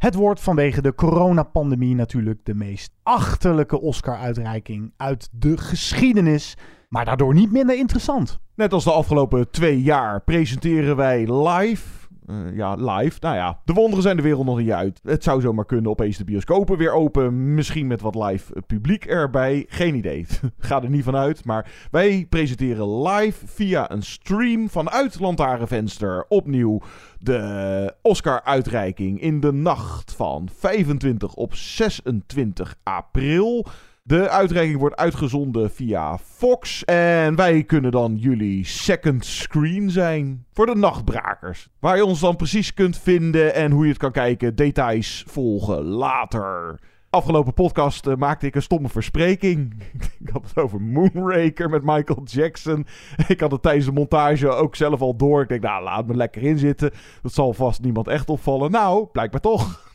Het wordt vanwege de coronapandemie natuurlijk de meest achterlijke Oscar-uitreiking uit de geschiedenis, maar daardoor niet minder interessant. Net als de afgelopen twee jaar presenteren wij live uh, ja, live. Nou ja, de wonderen zijn de wereld nog niet uit. Het zou zomaar kunnen opeens de bioscopen weer open. Misschien met wat live publiek erbij. Geen idee. Ga er niet van uit. Maar wij presenteren live via een stream vanuit Lantaarnvenster opnieuw de Oscar-uitreiking in de nacht van 25 op 26 april. De uitreiking wordt uitgezonden via Fox. En wij kunnen dan jullie second screen zijn voor de nachtbrakers. Waar je ons dan precies kunt vinden en hoe je het kan kijken. Details volgen later. Afgelopen podcast uh, maakte ik een stomme verspreking. ik had het over Moonraker met Michael Jackson. ik had het tijdens de montage ook zelf al door. Ik denk, nou, laat me lekker inzitten. Dat zal vast niemand echt opvallen. Nou, blijkbaar toch.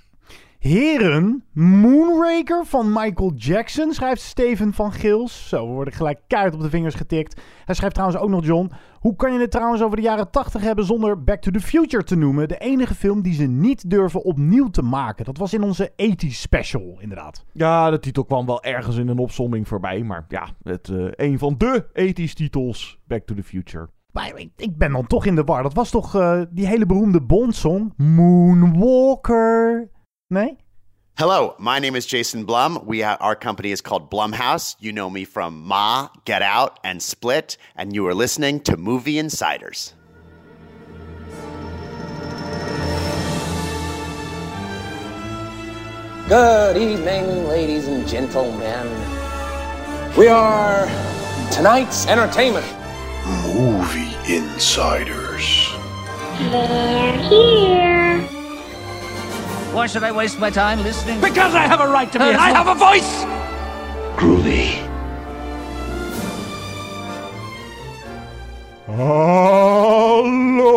Heren, Moonraker van Michael Jackson, schrijft Steven van Gils. Zo, we worden gelijk kaart op de vingers getikt. Hij schrijft trouwens ook nog, John. Hoe kan je het trouwens over de jaren 80 hebben zonder Back to the Future te noemen? De enige film die ze niet durven opnieuw te maken. Dat was in onze 80 special, inderdaad. Ja, de titel kwam wel ergens in een opsomming voorbij. Maar ja, het, uh, een van de 80 titels, Back to the Future. Maar ik, ik, ben dan toch in de war. Dat was toch uh, die hele beroemde Bond-song? Moonwalker. Nee? Hello, my name is Jason Blum. We ha- our company is called Blumhouse. You know me from Ma, Get Out, and Split, and you are listening to Movie Insiders. Good evening, ladies and gentlemen. We are tonight's entertainment. Movie Insiders. They're here. Why should I waste my time listening? Because I have a right to be, and I have a voice! Groovy. Hallo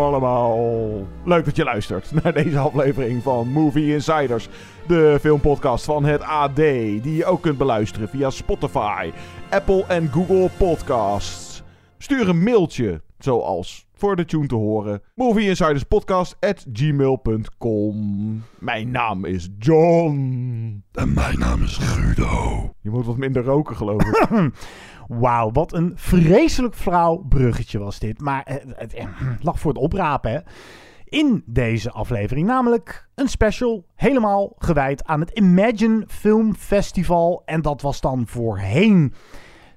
allemaal. Leuk dat je luistert naar deze aflevering van Movie Insiders. De filmpodcast van het AD. Die je ook kunt beluisteren via Spotify, Apple en Google Podcasts. Stuur een mailtje, zoals voor de tune te horen. movieinsiderspodcast.gmail.com Mijn naam is John. En mijn naam is Guido. Je moet wat minder roken, geloof ik. Wauw, wat een vreselijk flauw bruggetje was dit. Maar het, het, het lag voor het oprapen, hè. In deze aflevering namelijk een special helemaal gewijd aan het Imagine Film Festival. En dat was dan voorheen...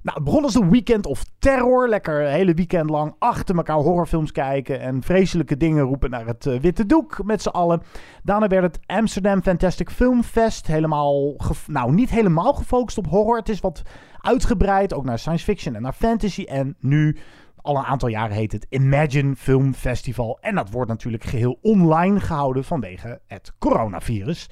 Nou, het begon als een weekend of terror. Lekker een hele weekend lang achter elkaar horrorfilms kijken en vreselijke dingen roepen naar het uh, witte doek met z'n allen. Daarna werd het Amsterdam Fantastic Film Fest. Helemaal, nou niet helemaal gefocust op horror. Het is wat uitgebreid, ook naar science fiction en naar fantasy. En nu, al een aantal jaren heet het Imagine Film Festival. En dat wordt natuurlijk geheel online gehouden vanwege het coronavirus.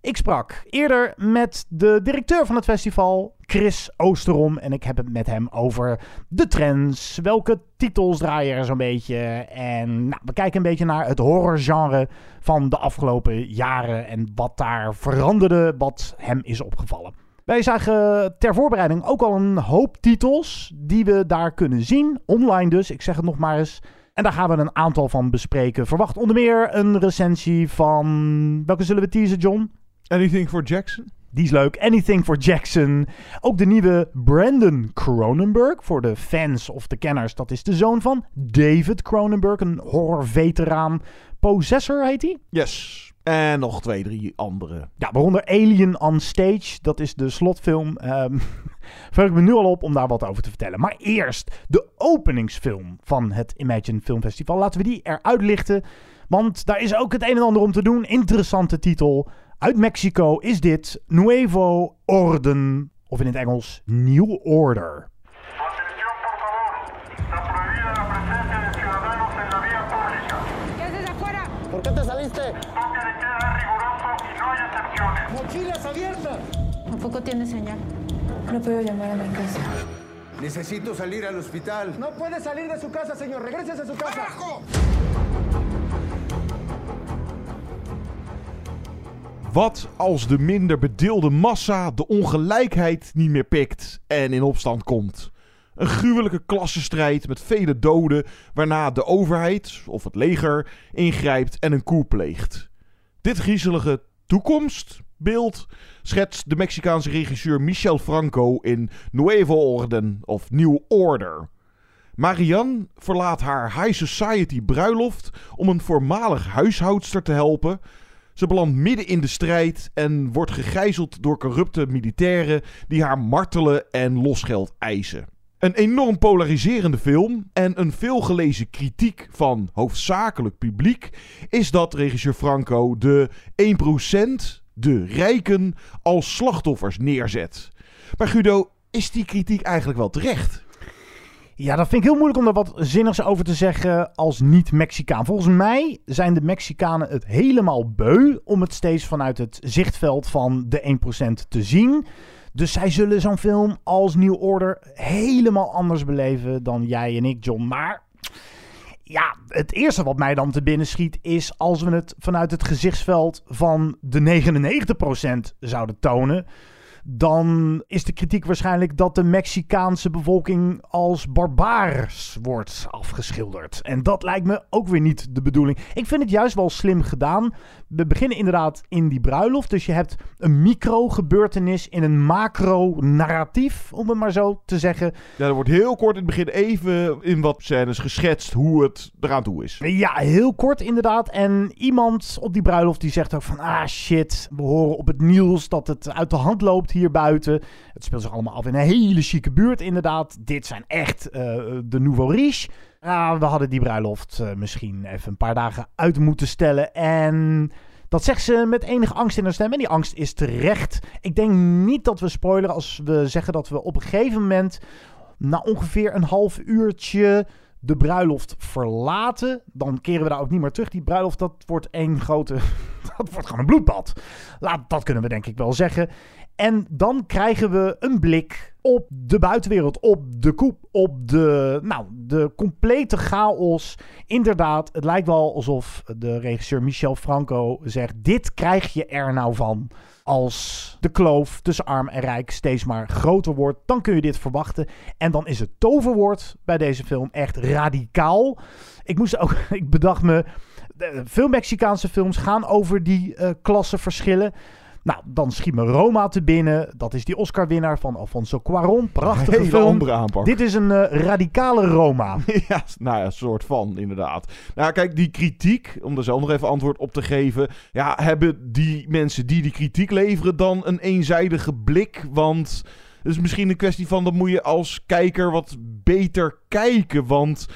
Ik sprak eerder met de directeur van het festival, Chris Oosterom. En ik heb het met hem over de trends. Welke titels draaien er zo'n beetje? En nou, we kijken een beetje naar het horrorgenre van de afgelopen jaren. En wat daar veranderde, wat hem is opgevallen. Wij zagen ter voorbereiding ook al een hoop titels die we daar kunnen zien. Online dus, ik zeg het nog maar eens. En daar gaan we een aantal van bespreken. Verwacht onder meer een recensie van... Welke zullen we teasen, John? Anything for Jackson? Die is leuk. Anything for Jackson. Ook de nieuwe Brandon Cronenberg. Voor de fans of de kenners. Dat is de zoon van David Cronenberg. Een horror-veteraan. Possessor heet hij? Yes. En nog twee, drie andere. Ja, waaronder Alien on Stage. Dat is de slotfilm. Um, Verheug me nu al op om daar wat over te vertellen. Maar eerst de openingsfilm van het Imagine Film Festival. Laten we die eruit lichten. Want daar is ook het een en ander om te doen. Interessante titel. Uit Mexico is dit Nuevo Orden, of in het Engels New Order. ¿Por qué te saliste? Toque de queda riguroso y no hay excepciones. ¡Mochilas abiertas! Tampoco tiene señal. No puedo llamar a mi casa. Necesito salir al hospital. No puede salir de su casa, señor. Regrese a su casa. ¡Carajo! Wat als de minder bedeelde massa de ongelijkheid niet meer pikt en in opstand komt? Een gruwelijke klassenstrijd met vele doden, waarna de overheid of het leger ingrijpt en een coup pleegt. Dit griezelige toekomstbeeld schetst de Mexicaanse regisseur Michel Franco in Nuevo Orden of New Order. Marianne verlaat haar high society bruiloft om een voormalig huishoudster te helpen. Ze belandt midden in de strijd en wordt gegijzeld door corrupte militairen die haar martelen en losgeld eisen. Een enorm polariserende film en een veelgelezen kritiek van hoofdzakelijk publiek is dat regisseur Franco de 1%, de rijken, als slachtoffers neerzet. Maar Guido, is die kritiek eigenlijk wel terecht? Ja, dat vind ik heel moeilijk om daar wat zinnigs over te zeggen als niet-Mexicaan. Volgens mij zijn de Mexicanen het helemaal beu om het steeds vanuit het zichtveld van de 1% te zien. Dus zij zullen zo'n film als New Order helemaal anders beleven dan jij en ik, John. Maar ja, het eerste wat mij dan te binnen schiet is als we het vanuit het gezichtsveld van de 99% zouden tonen dan is de kritiek waarschijnlijk dat de Mexicaanse bevolking als barbaars wordt afgeschilderd. En dat lijkt me ook weer niet de bedoeling. Ik vind het juist wel slim gedaan. We beginnen inderdaad in die bruiloft. Dus je hebt een micro-gebeurtenis in een macro-narratief, om het maar zo te zeggen. Ja, er wordt heel kort in het begin even in wat scènes geschetst hoe het eraan toe is. Ja, heel kort inderdaad. En iemand op die bruiloft die zegt ook van... Ah shit, we horen op het nieuws dat het uit de hand loopt hier buiten. Het speelt zich allemaal af in een hele chique buurt inderdaad. Dit zijn echt uh, de nouveau riche. Uh, we hadden die bruiloft uh, misschien even een paar dagen uit moeten stellen. En dat zegt ze met enige angst in haar stem. En die angst is terecht. Ik denk niet dat we spoileren als we zeggen dat we op een gegeven moment... na ongeveer een half uurtje de bruiloft verlaten, dan keren we daar ook niet meer terug. Die bruiloft, dat wordt één grote... dat wordt gewoon een bloedbad. Laat, dat kunnen we denk ik wel zeggen. En dan krijgen we een blik op de buitenwereld, op de koep, op de, nou, de complete chaos. Inderdaad, het lijkt wel alsof de regisseur Michel Franco zegt: Dit krijg je er nou van. Als de kloof tussen arm en rijk steeds maar groter wordt, dan kun je dit verwachten. En dan is het toverwoord bij deze film echt radicaal. Ik moest ook, ik bedacht me, veel Mexicaanse films gaan over die uh, klassenverschillen. Nou, dan schiet me Roma te binnen. Dat is die Oscar-winnaar van Alfonso Cuarón. Prachtige Hele film. andere aanpak. Dit is een uh, radicale Roma. ja, nou ja, soort van, inderdaad. Nou, kijk, die kritiek, om er zelf nog even antwoord op te geven. Ja, hebben die mensen die die kritiek leveren dan een eenzijdige blik? Want het is misschien een kwestie van, dat moet je als kijker wat beter kijken. Want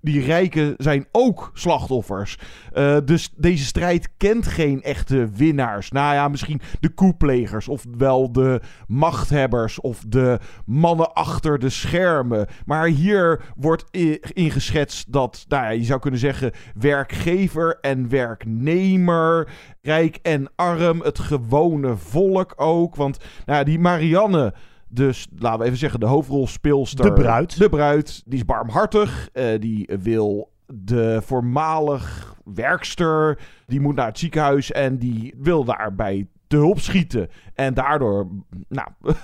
die rijken zijn ook slachtoffers. Uh, dus deze strijd kent geen echte winnaars. Nou ja, misschien de koeplegers, of wel de machthebbers, of de mannen achter de schermen. Maar hier wordt ingeschetst dat, nou ja, je zou kunnen zeggen, werkgever en werknemer, rijk en arm, het gewone volk ook. Want nou ja, die Marianne. Dus laten we even zeggen, de hoofdrolspeelster. De bruid. De bruid. Die is barmhartig. Uh, die wil de voormalig werkster. Die moet naar het ziekenhuis en die wil daarbij te hulp schieten. En daardoor, nou,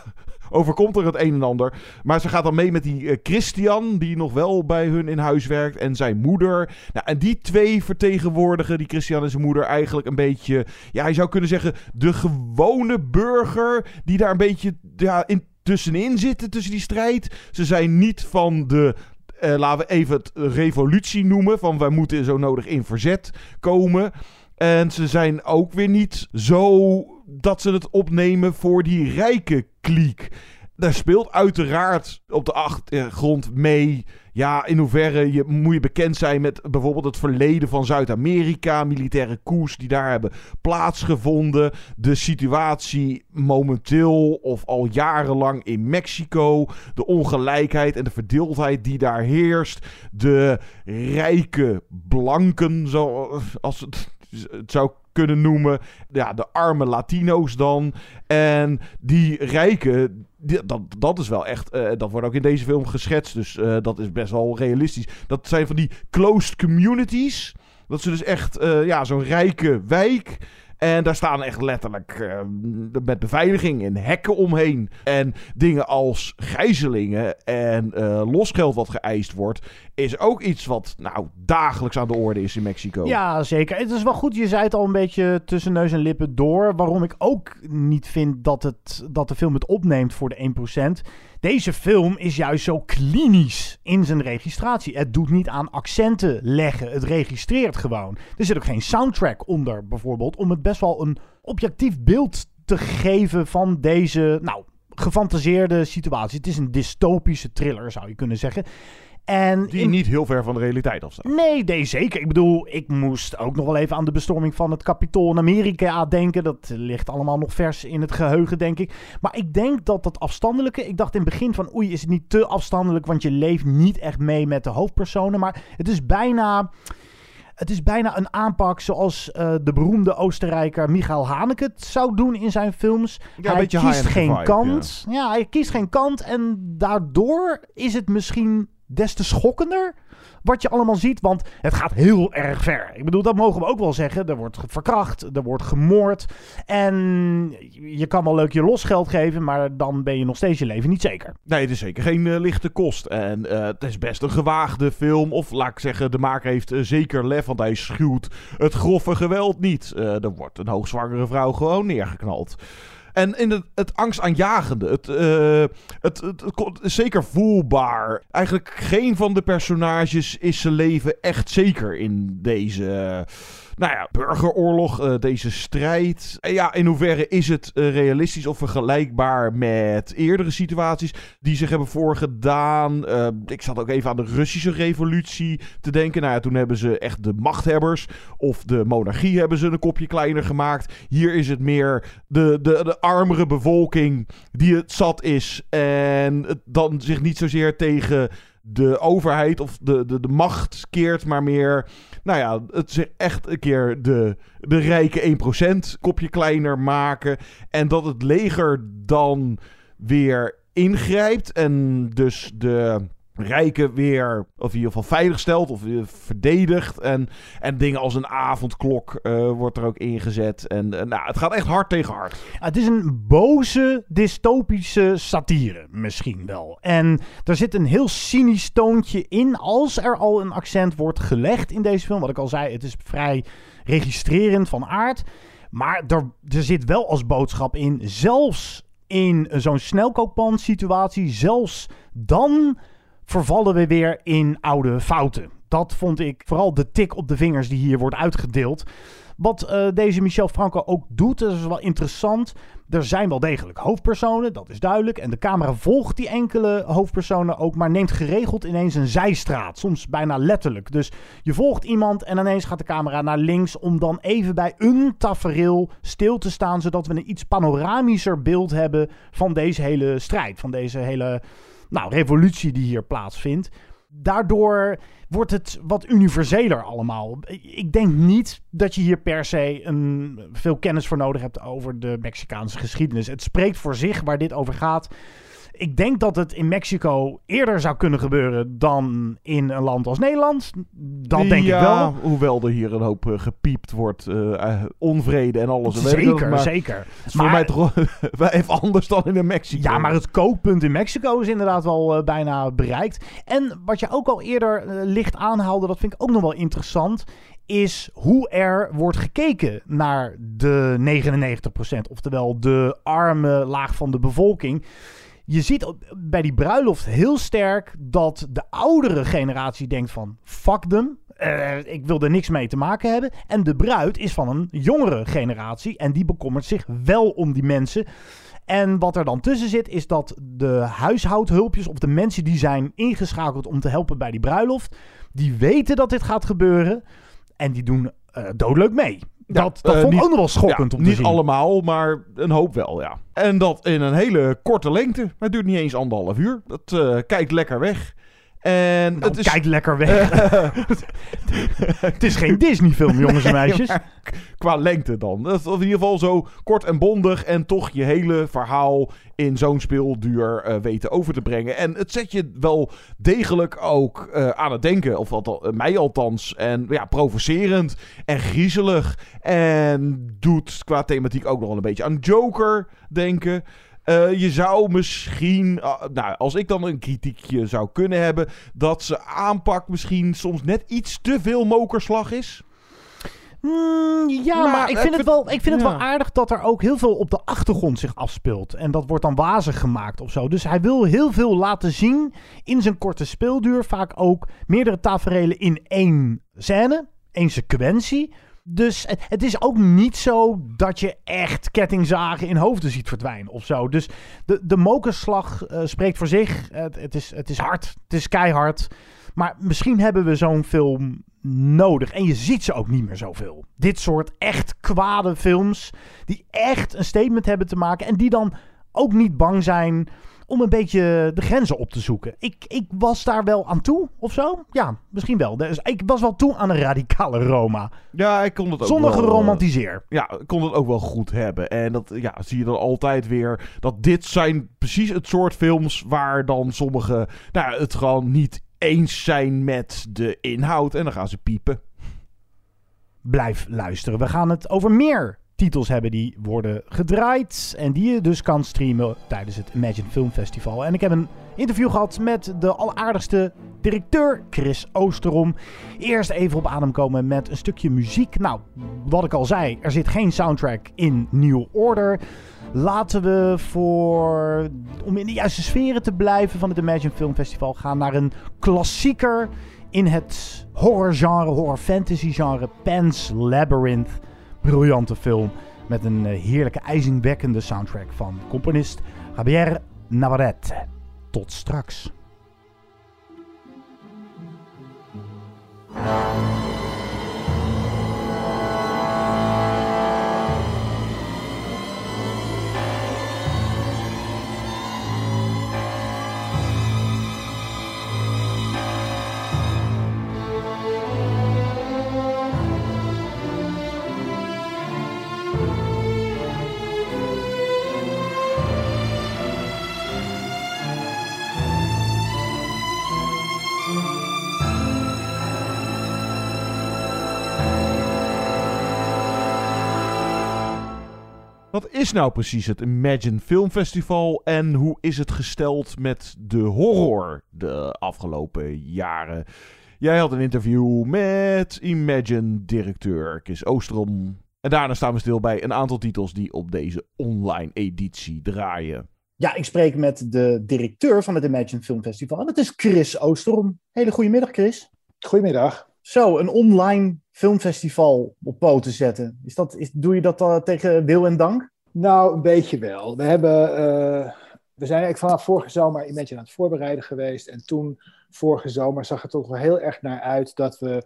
overkomt er het een en ander. Maar ze gaat dan mee met die uh, Christian, die nog wel bij hun in huis werkt, en zijn moeder. Nou, en die twee vertegenwoordigen, die Christian en zijn moeder, eigenlijk een beetje, ja, je zou kunnen zeggen, de gewone burger, die daar een beetje ja, in tussenin zitten, tussen die strijd. Ze zijn niet van de uh, laten we even het revolutie noemen. Van wij moeten zo nodig in verzet komen. En ze zijn ook weer niet zo dat ze het opnemen voor die rijke kliek. Daar speelt uiteraard op de achtergrond mee. Ja, in hoeverre je, moet je bekend zijn met bijvoorbeeld het verleden van Zuid-Amerika. Militaire coups die daar hebben plaatsgevonden. De situatie momenteel of al jarenlang in Mexico. De ongelijkheid en de verdeeldheid die daar heerst. De rijke blanken, zoals het, het zou kunnen noemen. Ja, de arme Latino's dan. En die rijken, dat, dat is wel echt, uh, dat wordt ook in deze film geschetst. Dus uh, dat is best wel realistisch. Dat zijn van die closed communities. Dat ze dus echt, uh, ja, zo'n rijke wijk. En daar staan echt letterlijk eh, met beveiliging en hekken omheen. En dingen als gijzelingen en uh, losgeld wat geëist wordt, is ook iets wat nou dagelijks aan de orde is in Mexico. Ja, zeker. Het is wel goed, je zei het al een beetje tussen neus en lippen door. Waarom ik ook niet vind dat, het, dat de film het opneemt voor de 1%. Deze film is juist zo klinisch in zijn registratie. Het doet niet aan accenten leggen. Het registreert gewoon. Er zit ook geen soundtrack onder, bijvoorbeeld, om het best wel een objectief beeld te geven van deze, nou, gefantaseerde situatie. Het is een dystopische thriller, zou je kunnen zeggen. En die niet heel ver van de realiteit afstaat. Nee, nee, zeker. Ik bedoel, ik moest ook nog wel even aan de bestorming van het Capitool in Amerika denken. Dat ligt allemaal nog vers in het geheugen, denk ik. Maar ik denk dat dat afstandelijke... Ik dacht in het begin van, oei, is het niet te afstandelijk... want je leeft niet echt mee met de hoofdpersonen. Maar het is bijna... Het is bijna een aanpak zoals uh, de beroemde Oostenrijker Michael Haneke het zou doen in zijn films. Ja, hij kiest geen vibe, kant. Ja. ja, hij kiest geen kant. En daardoor is het misschien des te schokkender wat je allemaal ziet. Want het gaat heel erg ver. Ik bedoel, dat mogen we ook wel zeggen. Er wordt verkracht, er wordt gemoord. En je kan wel leuk je losgeld geven, maar dan ben je nog steeds je leven niet zeker. Nee, het is zeker geen uh, lichte kost. En uh, het is best een gewaagde film. Of laat ik zeggen, de maker heeft uh, zeker lef, want hij schuwt het grove geweld niet. er wordt een hoogzwangere vrouw gewoon neergeknald. En in het, het angstaanjagende, het, uh, het, het, zeker voelbaar. Eigenlijk geen van de personages is zijn leven echt zeker in deze nou ja, burgeroorlog, uh, deze strijd. Ja, in hoeverre is het uh, realistisch of vergelijkbaar met eerdere situaties die zich hebben voorgedaan? Uh, ik zat ook even aan de Russische revolutie te denken. Nou ja, toen hebben ze echt de machthebbers of de monarchie hebben ze een kopje kleiner gemaakt. Hier is het meer de, de, de armere bevolking die het zat is en dan zich niet zozeer tegen de overheid of de, de, de macht keert, maar meer, nou ja, het zich echt een keer de, de rijke 1% kopje kleiner maken. En dat het leger dan weer ingrijpt en dus de rijken weer, of in ieder geval veilig stelt of verdedigt. En, en dingen als een avondklok uh, wordt er ook ingezet. En uh, nou, het gaat echt hard tegen hard. Het is een boze, dystopische satire, misschien wel. En er zit een heel cynisch toontje in als er al een accent wordt gelegd in deze film. Wat ik al zei, het is vrij registrerend van aard. Maar er, er zit wel als boodschap in, zelfs in zo'n snelkookpan situatie, zelfs dan vervallen we weer in oude fouten. Dat vond ik vooral de tik op de vingers die hier wordt uitgedeeld. Wat uh, deze Michel Franco ook doet, dat is wel interessant. Er zijn wel degelijk hoofdpersonen, dat is duidelijk. En de camera volgt die enkele hoofdpersonen ook, maar neemt geregeld ineens een zijstraat. Soms bijna letterlijk. Dus je volgt iemand en ineens gaat de camera naar links om dan even bij een tafereel stil te staan, zodat we een iets panoramischer beeld hebben van deze hele strijd, van deze hele nou, revolutie die hier plaatsvindt. Daardoor wordt het wat universeler allemaal. Ik denk niet dat je hier per se een, veel kennis voor nodig hebt over de Mexicaanse geschiedenis. Het spreekt voor zich waar dit over gaat. Ik denk dat het in Mexico eerder zou kunnen gebeuren dan in een land als Nederland. Dat denk ja, ik wel. Hoewel er hier een hoop uh, gepiept wordt, uh, onvrede en alles. Zeker, maar zeker. Het is maar, voor mij toch wel even anders dan in Mexico. Ja, maar het kookpunt in Mexico is inderdaad wel uh, bijna bereikt. En wat je ook al eerder licht aanhaalde, dat vind ik ook nog wel interessant is hoe er wordt gekeken naar de 99%, oftewel de arme laag van de bevolking je ziet bij die bruiloft heel sterk dat de oudere generatie denkt van fuck them. Uh, ik wil er niks mee te maken hebben. En de bruid is van een jongere generatie. En die bekommert zich wel om die mensen. En wat er dan tussen zit, is dat de huishoudhulpjes of de mensen die zijn ingeschakeld om te helpen bij die bruiloft, die weten dat dit gaat gebeuren. En die doen uh, doodleuk mee. Dat, dat uh, vond ik ook nog wel schokkend ja, om te niet zien. allemaal, maar een hoop wel, ja. En dat in een hele korte lengte. Het duurt niet eens anderhalf uur. Dat uh, kijkt lekker weg. En Nou, het is... kijk lekker weg. het is geen Disney-film, jongens en meisjes. Qua lengte dan. Dat is in ieder geval zo kort en bondig en toch je hele verhaal in zo'n speelduur eh, weten over te brengen. En het zet je wel degelijk ook eh, aan het denken, of eh, mij althans. En ja, provocerend en griezelig. En doet qua thematiek ook nog wel een beetje aan Joker denken. Eh, je zou misschien, ah, nou, als ik dan een kritiekje zou kunnen hebben, dat ze aanpak misschien soms net iets te veel mokerslag is. Mm, ja, Nou, maar ik vind het, wel, ik vind het wel aardig dat er ook heel veel op de achtergrond zich afspeelt. En dat wordt dan wazig gemaakt of zo. Dus hij wil heel veel laten zien in zijn korte speelduur. Vaak ook meerdere taferelen in één scène, één sequentie. Dus het, is ook niet zo dat je echt kettingzagen in hoofden ziet verdwijnen of zo. Dus de, de mokerslag eh, spreekt voor zich. Het, het, is, het is hard, het is keihard. Maar misschien hebben we zo'n film nodig. En je ziet ze ook niet meer zoveel. Dit soort echt kwade films. Die echt een statement hebben te maken. En die dan ook niet bang zijn om een beetje de grenzen op te zoeken. Ik, ik was daar wel aan toe, of zo. Ja, misschien wel. Dus ik was wel toe aan een radicale Roma. Ja, ik kon het ook Zonder wel, eh, geromantiseer. Ja, ik kon het ook wel goed hebben. En dat ja, zie je dan altijd weer. Dat dit zijn precies het soort films waar dan sommigen nou, het gewoon niet eens zijn met de inhoud. En dan gaan ze piepen. Blijf luisteren. We gaan het over meer titels hebben die worden gedraaid. En die je dus kan streamen tijdens het Imagine Film Festival. En ik heb een interview gehad met de alleraardigste directeur Chris Oosterom. Eerst even op adem komen met een stukje muziek. Nou, wat ik al zei, er zit geen soundtrack in New Order. Laten we voor, om in de juiste sferen te blijven van het Imagine Film Festival, gaan naar een klassieker in het horrorgenre, horror fantasy genre, Pan's Labyrinth. Briljante film met een eh, heerlijke ijzingwekkende soundtrack van componist Javier Navarrete. Tot straks. Is nou precies het Imagine Film Festival en hoe is het gesteld met de horror de afgelopen jaren? Jij had een interview met Imagine-directeur Chris Oostrom. En daarna staan we stil bij een aantal titels die op deze online editie draaien. Ja, ik spreek met de directeur van het Imagine Film Festival. En dat is Chris Oosterom. Hele goedemiddag, Chris. Goedemiddag. Zo, een online filmfestival op poten zetten. Is dat, is, doe je dat uh, tegen wil en dank? Nou, een beetje wel. We, hebben, uh, we zijn eigenlijk vanaf vorige zomer Imagine aan het voorbereiden geweest. En toen, vorige zomer, zag het toch wel heel erg naar uit dat, we,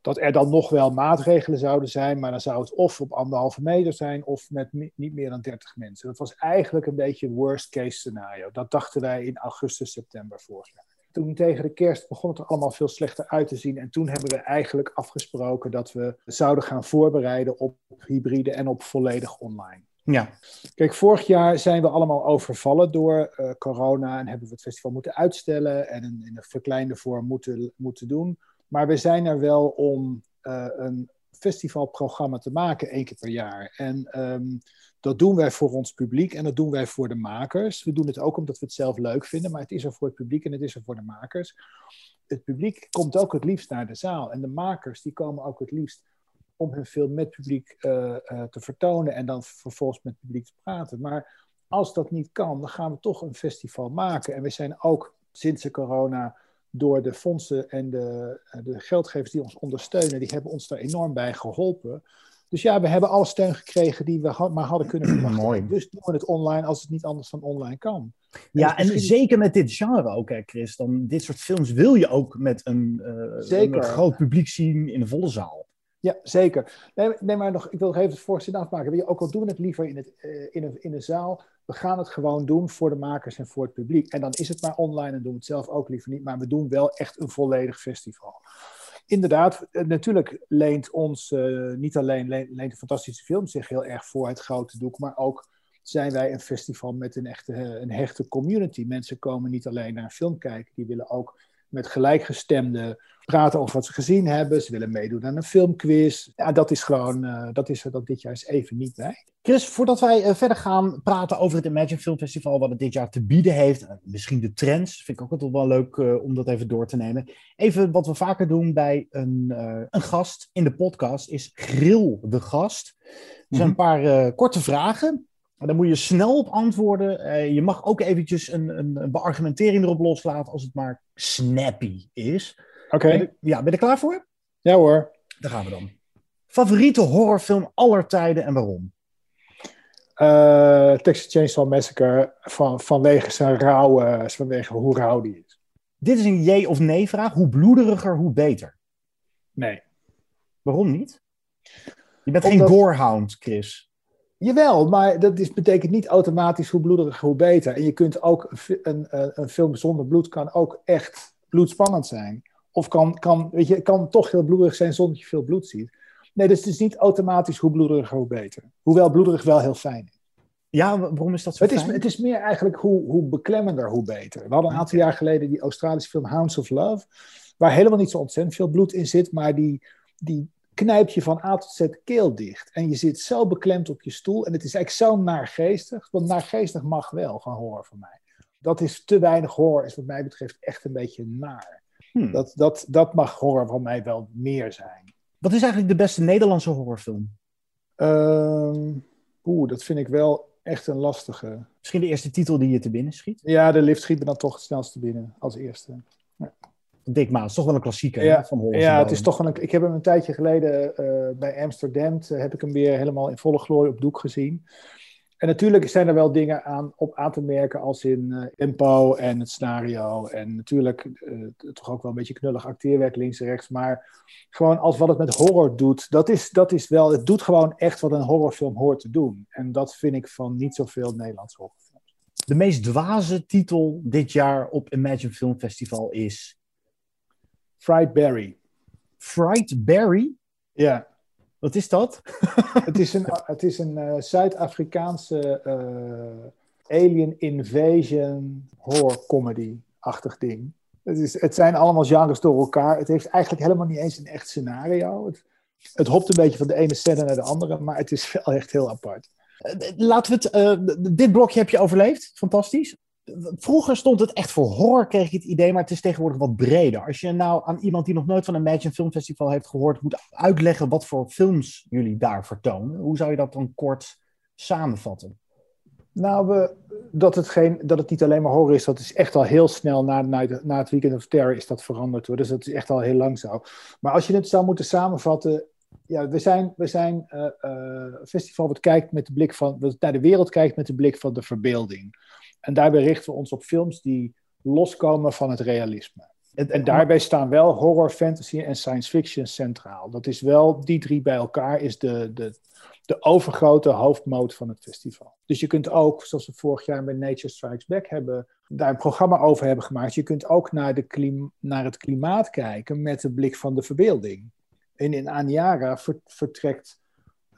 dat er dan nog wel maatregelen zouden zijn. Maar dan zou het of op anderhalve meter zijn of met niet meer dan 30 mensen. Dat was eigenlijk een beetje worst case scenario. Dat dachten wij in augustus, september vorig jaar toen tegen de kerst begon het er allemaal veel slechter uit te zien. En toen hebben we eigenlijk afgesproken dat we zouden gaan voorbereiden op hybride en op volledig online. Ja. Kijk, vorig jaar zijn we allemaal overvallen door uh, corona en hebben we het festival moeten uitstellen en in, in een verkleinde vorm moeten, moeten doen. Maar we zijn er wel om uh, een festivalprogramma te maken één keer per jaar. En um, dat doen wij voor ons publiek en dat doen wij voor de makers. We doen het ook omdat we het zelf leuk vinden, maar het is er voor het publiek en het is er voor de makers. Het publiek komt ook het liefst naar de zaal en de makers die komen ook het liefst om hun film met publiek uh, uh, te vertonen en dan vervolgens met publiek te praten. Maar als dat niet kan, dan gaan we toch een festival maken. En we zijn ook sinds de corona door de fondsen en de, de geldgevers die ons ondersteunen, die hebben ons daar enorm bij geholpen. Dus ja, we hebben alle steun gekregen die we maar hadden kunnen verwachten. Mooi. Dus doen we het online als het niet anders dan online kan. Ja, en, misschien... zeker met dit genre ook, hè, Chris. Dan, dit soort films wil je ook met een, uh, een groot publiek zien in een volle zaal. Ja, zeker. Nee, nee, maar nog, ik wil nog even het voorstel afmaken. Ook al doen we het liever in, het, uh, in, een, in een zaal, we gaan het gewoon doen voor de makers en voor het publiek. En dan is het maar online en doen we het zelf ook liever niet. Maar we doen wel echt een volledig festival. Inderdaad, uh, natuurlijk leent ons, uh, niet alleen leent, de fantastische film zich heel erg voor het grote doek, maar ook zijn wij een festival met een echte een hechte community. Mensen komen niet alleen naar film kijken, die willen ook met gelijkgestemden praten over wat ze gezien hebben. Ze willen meedoen aan een filmquiz. Ja, dat is gewoon, uh, dat is er dat dit jaar eens even niet bij. Chris, voordat wij uh, verder gaan praten over het Imagine Film Festival, wat het dit jaar te bieden heeft, uh, misschien de trends, vind ik ook altijd wel leuk om dat even door te nemen. Even wat we vaker doen bij een, een gast in de podcast is grill de gast. Er zijn mm-hmm. een paar korte vragen. Daar moet je snel op antwoorden. Uh, je mag ook eventjes een, een, een, beargumentering erop loslaten als het maar snappy is. Oké. Okay. Ja, ben je er klaar voor? Ja hoor. Daar gaan we dan. Favoriete horrorfilm aller tijden en waarom? Uh, Texas Chainsaw Massacre van, vanwege zijn rauwe, vanwege hoe rauw die is. Dit is een jee of nee vraag. Hoe bloederiger, hoe beter? Nee. Waarom niet? Je bent Omdat... geen gorehound, Chris. Jawel, maar dat is, betekent niet automatisch hoe bloediger, hoe beter. En je kunt ook een, een, een film zonder bloed kan ook echt bloedspannend zijn. Of kan, kan, weet je, kan toch heel bloederig zijn zonder dat je veel bloed ziet. Nee, dus het is niet automatisch hoe bloediger, hoe beter. Hoewel bloederig wel heel fijn is. Ja, waarom is dat zo het fijn? Is, het is meer eigenlijk hoe, hoe beklemmender, hoe beter. We hadden een aantal jaar geleden die Australische film Hounds of Love. Waar helemaal niet zo ontzettend veel bloed in zit. Maar die, die knijpt je van A tot Z keel dicht. En je zit zo beklemd op je stoel. En het is eigenlijk zo naargeestig. Want naargeestig mag wel van horror voor mij. Dat is te weinig horror, is wat mij betreft echt een beetje naar. Hmm. Dat, dat, dat mag horror van mij wel meer zijn. Wat is eigenlijk de beste Nederlandse horrorfilm? Uh, Oeh, dat vind ik wel echt een lastige. Misschien de eerste titel die je te binnen schiet? Ja, de lift schiet me dan toch het snelst binnen als eerste. Ja. Dick Maas, toch wel een klassieker ja, van horror. Ja, het is toch wel een, ik heb hem een tijdje geleden uh, bij Amsterdam, uh, heb ik hem weer helemaal in volle glorie op doek gezien. En natuurlijk zijn er wel dingen aan, op aan te merken als in uh, tempo en het scenario. En natuurlijk toch ook wel een beetje knullig acteerwerk links en rechts. Maar gewoon als wat het met horror doet, dat is, dat is wel, het doet gewoon echt wat een horrorfilm hoort te doen. En dat vind ik van niet zoveel Nederlands horrorfilms. De meest dwaze titel dit jaar op Imagine Film Festival is Fried Berry. Fried Berry? Ja. Wat is dat? het is een, het is een uh, Zuid-Afrikaanse uh, alien invasion horror comedy-achtig ding. Het, is, het zijn allemaal genres door elkaar. Het heeft eigenlijk helemaal niet eens een echt scenario. Het, het hopt een beetje van de ene scène naar de andere, maar het is wel echt heel apart. Laten we het. Uh, dit blokje heb je overleefd. Fantastisch vroeger stond het echt voor horror, kreeg ik het idee, maar het is tegenwoordig wat breder. Als je nou aan iemand die nog nooit van een Imagine Film Festival heeft gehoord, moet uitleggen wat voor films jullie daar vertonen, hoe zou je dat dan kort samenvatten? Nou, we, dat, het geen, dat het niet alleen maar horror is, dat is echt al heel snel na, na, het Weekend of Terror is dat veranderd hoor. Dus dat is echt al heel lang zo. Maar als je het zou moeten samenvatten, ja, we zijn, we zijn uh, uh, een festival wat kijkt met de blik van, naar de wereld kijkt met de blik van de verbeelding. En daarbij richten we ons op films die loskomen van het realisme. En, en, daarbij staan wel horror, fantasy en science fiction centraal. Dat is wel, die drie bij elkaar is de, de, de overgrote hoofdmoot van het festival. Dus je kunt ook, zoals we vorig jaar bij Nature Strikes Back hebben, daar een programma over hebben gemaakt. Je kunt ook naar, de klim, naar het klimaat kijken met de blik van de verbeelding. En in Aniara vertrekt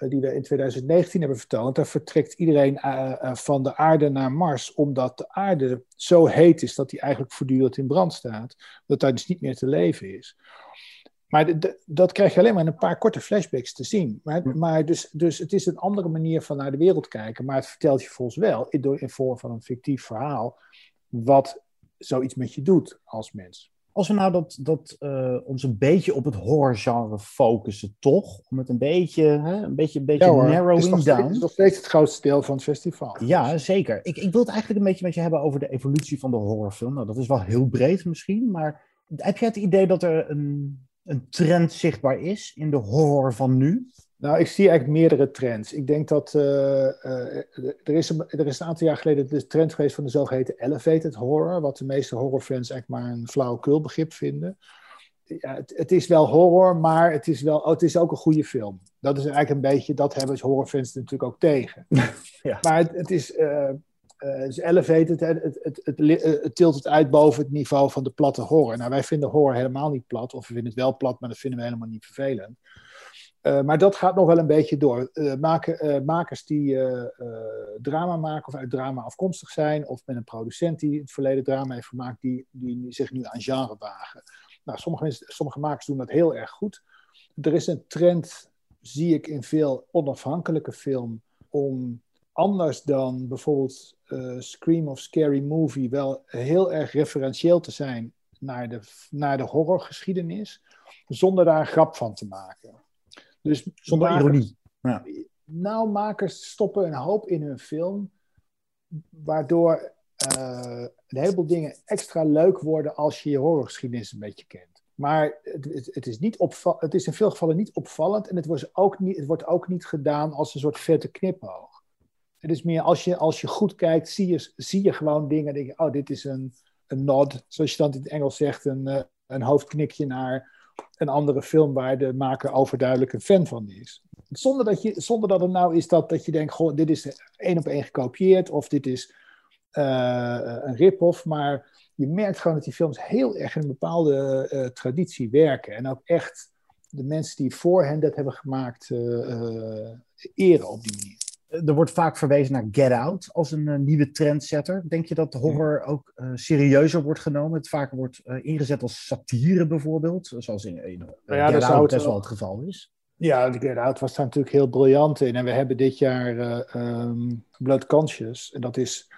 die we in 2019 hebben vertoond, daar vertrekt iedereen uh, uh, van de aarde naar Mars, omdat de aarde zo heet is dat die eigenlijk voortdurend in brand staat, dat daar dus niet meer te leven is. Maar de, de, dat krijg je alleen maar in een paar korte flashbacks te zien. Maar, maar dus, dus het is een andere manier van naar de wereld kijken, maar het vertelt je volgens wel, in, in vorm van een fictief verhaal, wat zoiets met je doet als mens. Als we nou dat, dat, uh, ons een beetje op het horrorgenre focussen, toch? Om het een beetje, hè, een beetje, een beetje ja, narrowing het down. Het is nog steeds het grootste deel van het festival. Ja, zeker. Ik, ik wil het eigenlijk een beetje met je hebben over de evolutie van de horrorfilm. Nou, dat is wel heel breed misschien, maar heb jij het idee dat er een, een trend zichtbaar is in de horror van nu? Nou, ik zie eigenlijk meerdere trends. Ik denk dat uh, uh, er, is een, er is een aantal jaar geleden de trend geweest van de zogeheten elevated horror, wat de meeste horrorfans eigenlijk maar een flauwekul begrip vinden. ja, het, het, is wel horror, maar het is, wel, oh, het is ook een goede film. Dat is eigenlijk een beetje, dat hebben horrorfans natuurlijk ook tegen. ja. Maar het, het is, uh, is elevated, het, het, het, het, het tilt het uit boven het niveau van de platte horror. Nou, wij vinden horror helemaal niet plat, of we vinden het wel plat, maar dat vinden we helemaal niet vervelend. Uh, maar dat gaat nog wel een beetje door. Uh, maken, uh, makers die drama maken of uit drama afkomstig zijn, of met een producent die in het verleden drama heeft gemaakt, die, die zich nu aan genre wagen. Nou, sommige, sommige makers doen dat heel erg goed. Er is een trend, zie ik in veel onafhankelijke film, om anders dan bijvoorbeeld Scream of Scary Movie wel heel erg referentieel te zijn naar de, naar de horrorgeschiedenis, zonder daar een grap van te maken. Dus Zonder makers, ironie. Ja. Nou, makers stoppen een hoop in hun film, waardoor uh, een heleboel dingen extra leuk worden als je je horrorgeschiedenis een beetje kent. Maar het, het, het, is niet het is in veel gevallen niet opvallend en het wordt, ook niet, het wordt ook niet gedaan als een soort vette knipoog. Het is meer als je, als je goed kijkt, zie je, zie je gewoon dingen. Denk je, oh, dit is een, een nod, zoals je dan in het Engels zegt, een, uh, een hoofdknikje naar een andere film waar de maker overduidelijk een fan van is. Zonder dat, je, zonder dat het nou is dat, dat je denkt, goh, dit is één op één gekopieerd of dit is uh, een rip-off. Maar je merkt gewoon dat die films heel erg in een bepaalde uh, traditie werken. En ook echt de mensen die voor hen dat hebben gemaakt uh, eren op die manier er wordt vaak verwezen naar Get Out als een uh, nieuwe trendsetter. Denk je dat horror ook uh, serieuzer wordt genomen? Het vaker wordt uh, ingezet als satire bijvoorbeeld, zoals in, in nou ja, Get Out best wel het geval is. Ja, Get Out was daar natuurlijk heel briljant in. En we hebben dit jaar um, Blood Conscious. En dat is,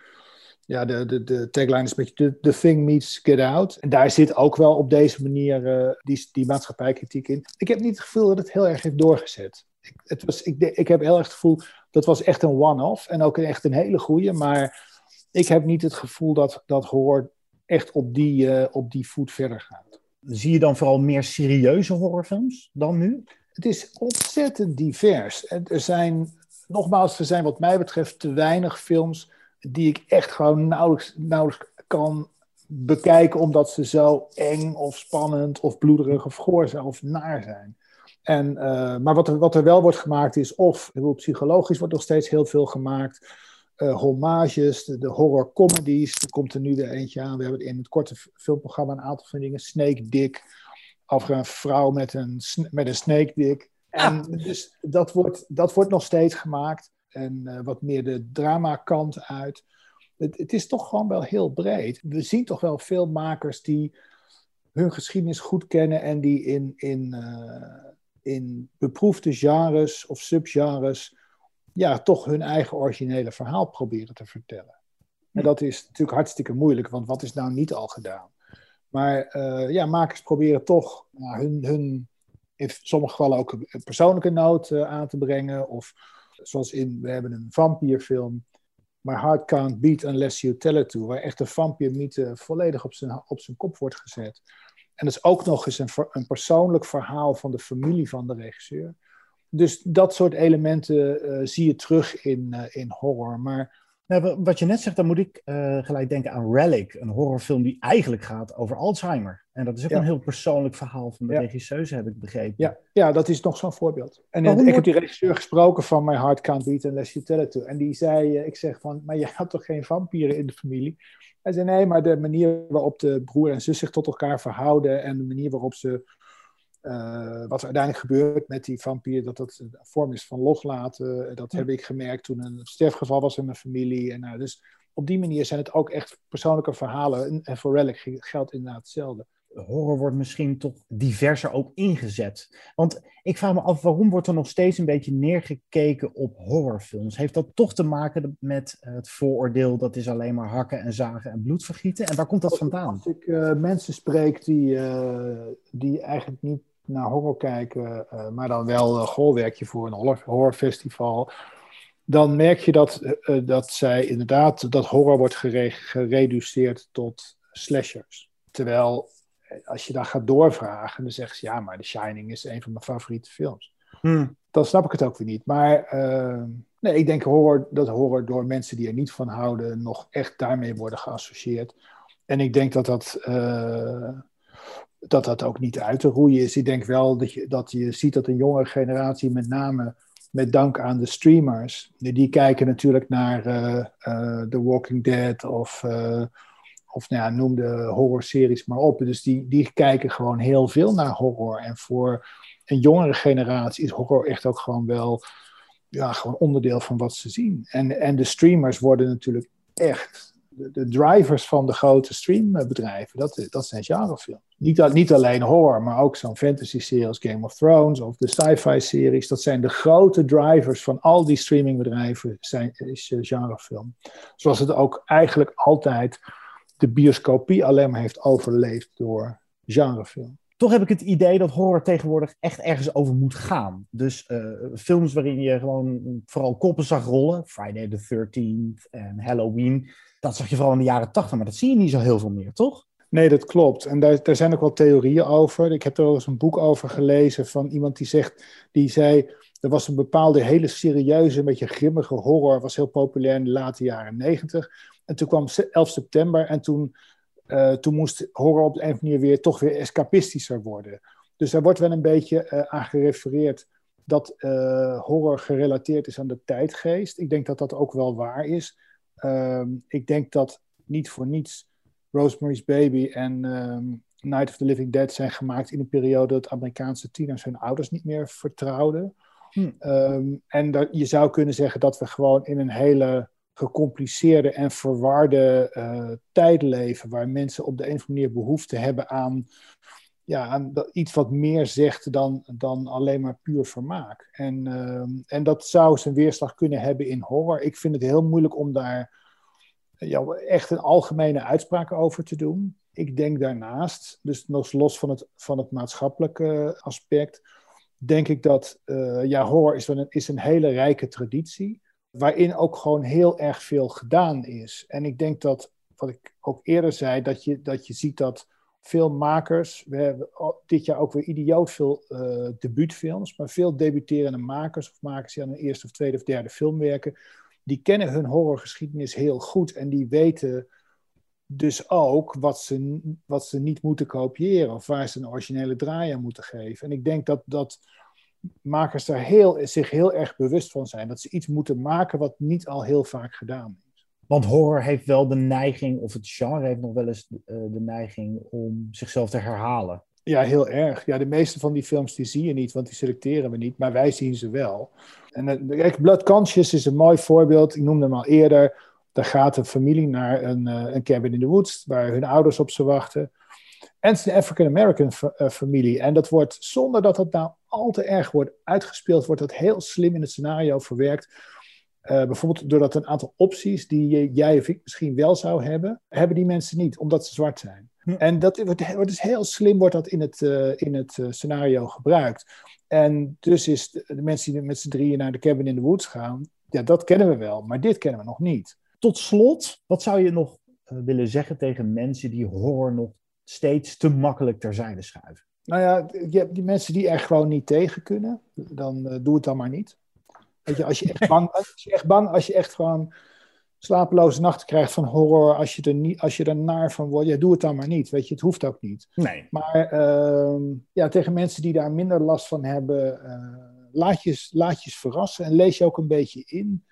ja, de, de, de tagline is een beetje the, the Thing Meets Get Out. En daar zit ook wel op deze manier die, die maatschappijkritiek in. Ik heb niet het gevoel dat het heel erg heeft doorgezet. Ik, het was, ik, ik heb heel erg het gevoel dat was echt een one-off en ook echt een hele goede. Maar ik heb niet het gevoel dat, dat horror echt op die, uh, op die voet verder gaat. Zie je dan vooral meer serieuze horrorfilms dan nu? Het is ontzettend divers. Er zijn, nogmaals, er zijn wat mij betreft te weinig films die ik echt gewoon nauwelijks, nauwelijks kan bekijken omdat ze zo eng of spannend of bloederig of goor of naar zijn. En, uh, maar wat er, wat er wel wordt gemaakt is, of bedoel, psychologisch wordt nog steeds heel veel gemaakt. Uh, hommages, de, de horror comedies. Er komt er nu weer eentje aan. We hebben in het korte filmprogramma een aantal van dingen. Snake Dick. Over een vrouw met een, met een snake dick. En dus dat wordt, dat wordt nog steeds gemaakt. En uh, wat meer de drama kant uit. Het, het is toch gewoon wel heel breed. We zien toch wel veel makers die hun geschiedenis goed kennen en die in, in, uh, in beproefde genres of subgenres ja, toch hun eigen originele verhaal proberen te vertellen. En dat is natuurlijk hartstikke moeilijk, want wat is nou niet al gedaan? Maar uh, ja, makers proberen toch nou, hun, hun, in sommige gevallen ook een persoonlijke noot uh, aan te brengen. Of zoals in, we hebben een vampierfilm, My Heart Can't Beat Unless You Tell It To, waar echt de vampiermythe volledig op zijn, op zijn kop wordt gezet. En dat is ook nog eens een, een persoonlijk verhaal van de familie van de regisseur. Dus dat soort elementen uh, zie je terug in, uh, in horror. Maar nou, wat je net zegt, dan moet ik uh, gelijk denken aan Relic, een horrorfilm die eigenlijk gaat over Alzheimer. En dat is ook ja. een heel persoonlijk verhaal van de ja. regisseuse, heb ik begrepen. Ja, ja dat is nog zo'n voorbeeld. En ik heb die regisseur gesproken van My Heart Can't Beat Unless You Tell It To. En die zei, ik zeg van, maar je had toch geen vampieren in de familie? Hij zei nee, maar de manier waarop de broer en zus zich tot elkaar verhouden en de manier waarop ze, uh, wat er uiteindelijk gebeurt met die vampier, dat dat een vorm is van loslaten, dat ja. heb ik gemerkt toen een sterfgeval was in mijn familie. En, nou, dus op die manier zijn het ook echt persoonlijke verhalen. En, en voor Relic geldt inderdaad hetzelfde horror wordt misschien toch diverser ook ingezet. Want ik vraag me af, waarom wordt er nog steeds een beetje neergekeken op horrorfilms? Heeft dat toch te maken met het vooroordeel dat is alleen maar hakken en zagen en bloedvergieten? En waar komt dat vandaan? Als ik uh, mensen spreek die, uh, die eigenlijk niet naar horror kijken, uh, maar dan wel goh, werk je voor een horror, horrorfestival, dan merk je dat, dat zij inderdaad, dat horror wordt gere gereduceerd tot slashers. Terwijl als je daar gaat doorvragen, dan zeggen ze ja, maar The Shining is een van mijn favoriete films. Hmm. Dan snap ik het ook weer niet. Maar uh, nee, ik denk horror, dat horror door mensen die er niet van houden, nog echt daarmee worden geassocieerd. En ik denk dat dat uh, dat dat ook niet uit te roeien is. Ik denk wel dat je, dat je ziet dat een jongere generatie, met name met dank aan de streamers, die kijken natuurlijk naar uh, The Walking Dead of, uh, of nou ja, noem de horrorseries maar op. Dus die, die kijken gewoon heel veel naar horror. En voor een jongere generatie is horror echt ook gewoon wel ja, gewoon onderdeel van wat ze zien. En, en de streamers worden natuurlijk echt de, drivers van de grote streambedrijven. Dat, dat zijn genrefilms. Niet, niet alleen horror, maar ook zo'n fantasy-serie als Game of Thrones of de sci-fi-series. Dat zijn de grote drivers van al die streamingbedrijven, zijn, is uh, genrefilm. Zoals het ook eigenlijk altijd de bioscopie alleen maar heeft overleefd door genrefilm toch heb ik het idee dat horror tegenwoordig echt ergens over moet gaan. Dus uh, films waarin je gewoon vooral koppen zag rollen, Friday the 13th en Halloween, dat zag je vooral in de jaren 80, maar dat zie je niet zo heel veel meer, toch? Nee, dat klopt. En daar, daar zijn ook wel theorieën over. Ik heb er wel eens een boek over gelezen van iemand die zegt, die zei, er was een bepaalde hele serieuze, een beetje grimmige horror, was heel populair in de late jaren 90. En toen kwam 11 september en toen uh, toen moest horror op de een of andere manier weer toch weer escapistischer worden. Dus daar wordt wel een beetje uh, aan gerefereerd dat uh, horror gerelateerd is aan de tijdgeest. Ik denk dat dat ook wel waar is. Ehm, ik denk dat niet voor niets Rosemary's Baby en um, Night of the Living Dead zijn gemaakt in een periode dat Amerikaanse tieners hun ouders niet meer vertrouwden. Hm. Um, en dat, je zou kunnen zeggen dat we gewoon in een hele gecompliceerde en verwarde uh, tijd leven, waar mensen op de een of andere manier behoefte hebben aan, ja, aan iets wat meer zegt dan, dan alleen maar puur vermaak. En, uh, en dat zou zijn weerslag kunnen hebben in horror. Ik vind het heel moeilijk om daar ja, echt een algemene uitspraak over te doen. Ik denk daarnaast, dus nog los van het, van het maatschappelijke aspect, denk ik dat ja, horror is een, is een hele rijke traditie waarin ook gewoon heel erg veel gedaan is. En ik denk dat, wat ik ook eerder zei, dat je, dat je ziet dat veel makers, we hebben dit jaar ook weer idioot veel uh, debuutfilms, maar veel debuterende makers of makers die aan een eerste of tweede of derde film werken, die kennen hun horrorgeschiedenis heel goed en die weten dus ook wat ze, wat ze niet moeten kopiëren of waar ze een originele draai aan moeten geven. En ik denk dat, dat makers daar heel, zich heel erg bewust van zijn. Dat ze iets moeten maken wat niet al heel vaak gedaan is. Want horror heeft wel de neiging, of het genre heeft nog wel eens de, uh, de neiging om zichzelf te herhalen. Ja, heel erg. Ja, de meeste van die films die zie je niet, want die selecteren we niet, maar wij zien ze wel. En uh, kijk, Blood Conscious is een mooi voorbeeld. Ik noemde hem al eerder. Daar gaat een familie naar een, uh, een cabin in the woods, waar hun ouders op ze wachten. En het is een African-American familie. En dat wordt, zonder dat het nou al te erg wordt uitgespeeld, wordt dat heel slim in het scenario verwerkt. Uh, bijvoorbeeld doordat een aantal opties die jij of ik misschien wel zou hebben, hebben die mensen niet, omdat ze zwart zijn. Hm. En dat wordt, wordt dus heel slim wordt dat in het, uh, in het uh, scenario gebruikt. En dus is de, de mensen die met z'n drieën naar de cabin in the woods gaan, ja, dat kennen we wel, maar dit kennen we nog niet. Tot slot, wat zou je nog willen zeggen tegen mensen die horror nog steeds te makkelijk terzijde schuiven? Nou ja, je hebt die mensen die er gewoon niet tegen kunnen, dan uh, doe het dan maar niet. Weet je, als je echt bang, als je echt bang, als je echt gewoon slapeloze nachten krijgt van horror, als je er, niet, als je er naar van wordt, ja, doe het dan maar niet. Weet je, het hoeft ook niet. Nee. Maar uh, ja, tegen mensen die daar minder last van hebben, uh, laat, je, laat je verrassen en lees je ook een beetje in.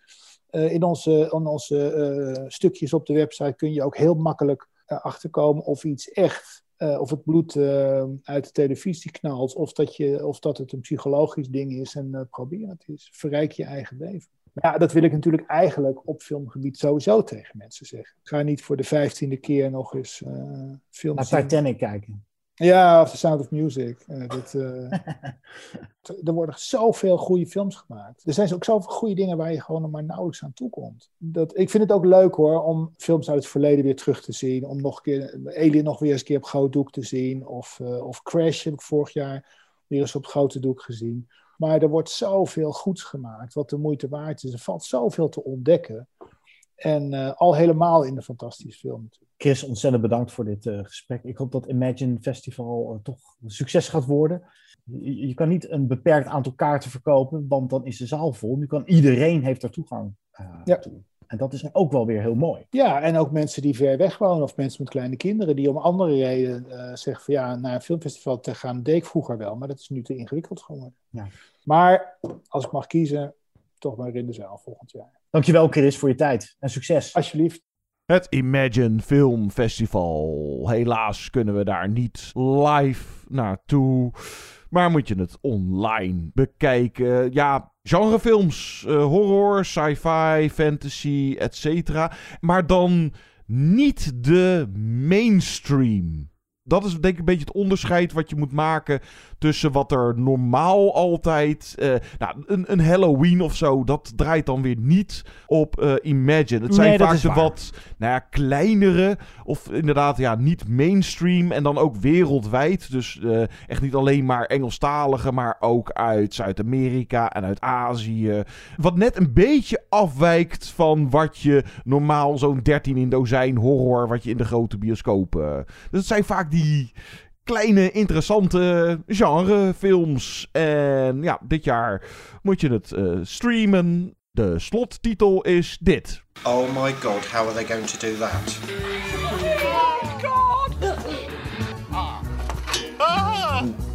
Uh, in onze, in onze stukjes op de website kun je ook heel makkelijk achterkomen of iets echt uh, of het bloed uh, uit de televisie knalt, of dat, je, of dat het een psychologisch ding is en uh, probeer het eens. Verrijk je eigen leven. Maar ja, dat wil ik natuurlijk eigenlijk op filmgebied sowieso tegen mensen zeggen. Ga niet voor de vijftiende keer nog eens films Naar Titanic kijken. Ja, of The Sound of Music. Uh, dat, uh, er worden zoveel goede films gemaakt. Er zijn ook zoveel goede dingen waar je gewoon nog maar nauwelijks aan toe komt. Dat, ik vind het ook leuk hoor, om films uit het verleden weer terug te zien. Om nog een keer Alien nog weer eens een keer op groot doek te zien. Of, uh, of Crash heb ik vorig jaar weer eens op grote doek gezien. Maar er wordt zoveel goeds gemaakt, wat de moeite waard is. Er valt zoveel te ontdekken. En uh, al helemaal in de fantastische film natuurlijk. Chris, ontzettend bedankt voor dit uh, gesprek. Ik hoop dat Imagine Festival uh, toch een succes gaat worden. Je, je, kan niet een beperkt aantal kaarten verkopen, want dan is de zaal vol. Nu kan iedereen heeft er toegang ja. toe. En dat is ook wel weer heel mooi. Ja, en ook mensen die ver weg wonen of mensen met kleine kinderen die om andere redenen uh, zeggen van ja, naar een filmfestival te gaan deed ik vroeger wel, maar dat is nu te ingewikkeld geworden. Ja. Maar als ik mag kiezen, toch maar in de zaal volgend jaar. Dankjewel Chris voor je tijd en succes. Alsjeblieft. Het Imagine Film Festival. Helaas kunnen we daar niet live naartoe. Maar moet je het online bekijken. Ja, genrefilms, uh, horror, sci-fi, fantasy, etc. Maar dan niet de mainstream. Dat is denk ik een beetje het onderscheid wat je moet maken tussen wat er normaal altijd. Uh, nou, een, een, Halloween of zo, dat draait dan weer niet op uh, Imagine. Het zijn Nee, vaak de wat nou ja, kleinere, of inderdaad ja, niet mainstream en dan ook wereldwijd. Dus eh, echt niet alleen maar Engelstalige, maar ook uit Zuid-Amerika en uit Azië. Wat net een beetje afwijkt van wat je normaal zo'n 13 in dozijn horror, wat je in de grote bioscoop. eh, dus het zijn vaak die kleine, interessante genrefilms. En ja, dit jaar moet je het eh, streamen. De slottitel is dit. Oh my god, how are they going to do that?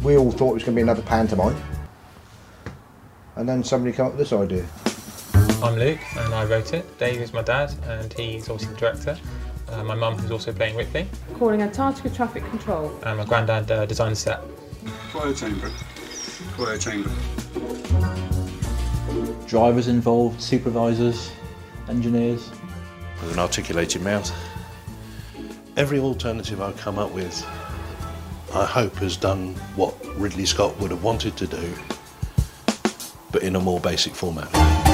We all thought it was going to be another pantomime. And then somebody came up with this idea. I'm Luke and I wrote it. Dave is my dad and he's obviously the director. Uh, my mum who's also playing Ripley. Calling Antarctica Traffic Control. And my granddad uh, designed the set. Quiet chamber. Quiet chamber. Drivers involved, supervisors, engineers. with an articulated mouth. Every alternative I've come up with, I hope has done what Ridley Scott would have wanted to do, but in a more basic format.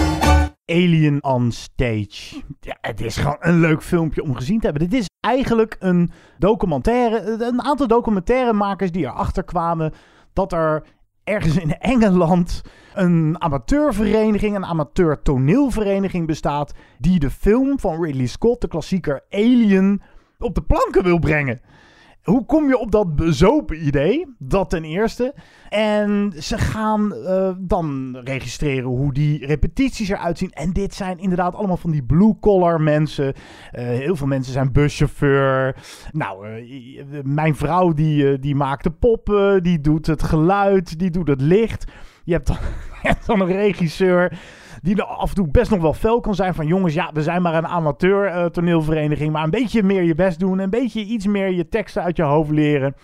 Alien on Stage. Ja, het is gewoon een leuk filmpje om gezien te hebben. Dit is eigenlijk een documentaire. Een aantal documentairemakers die erachter kwamen dat er ergens in Engeland een amateurvereniging, een amateur toneelvereniging bestaat. die de film van Ridley Scott, de klassieker Alien, op de planken wil brengen. Hoe kom je op dat bezopen idee? Dat ten eerste. En ze gaan eh, dan registreren hoe die repetities eruit zien. En dit zijn inderdaad allemaal van die blue-collar mensen. Eh, heel veel mensen zijn buschauffeur. Nou, eh, mijn vrouw die, die maakt de poppen. Die doet het geluid. Die doet het licht. Je hebt dan, je hebt dan een regisseur die af en toe best nog wel fel kan zijn van jongens, ja, we zijn maar een amateur eh, toneelvereniging, maar een beetje meer je best doen, een beetje iets meer je teksten uit je hoofd leren.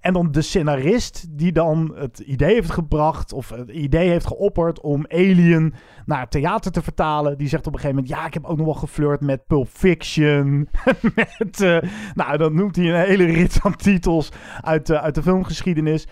En dan de scenarist die dan het idee heeft gebracht of het idee heeft geopperd om Alien naar theater te vertalen. Die zegt op een gegeven moment, ja, ik heb ook nog wel geflirt met Pulp Fiction. met, eh, nou, dan noemt hij een hele rits aan titels uit, de uit de filmgeschiedenis.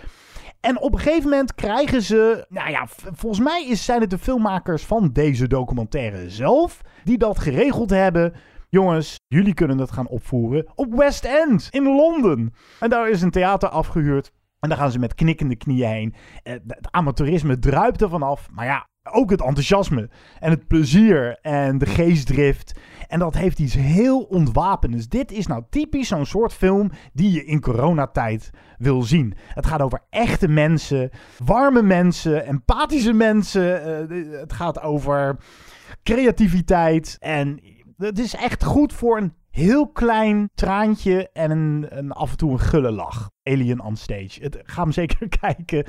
En op een gegeven moment krijgen ze. Nou ja, volgens mij zijn het de filmmakers van deze documentaire zelf. die dat geregeld hebben. Jongens, jullie kunnen het gaan opvoeren op West End in Londen. En daar is een theater afgehuurd. En daar gaan ze met knikkende knieën heen. Eh, Het amateurisme druipt er vanaf. Maar ja, ook het enthousiasme. En het plezier. En de geestdrift. En dat heeft iets heel ontwapenends. Dit is nou typisch zo'n soort film die je in coronatijd wil zien. Het gaat over echte mensen, warme mensen, empathische mensen. Eh, het gaat over creativiteit. En het is echt goed voor een heel klein traantje en een, een af en toe een gulle lach. Alien on Stage. Het, ga hem zeker kijken.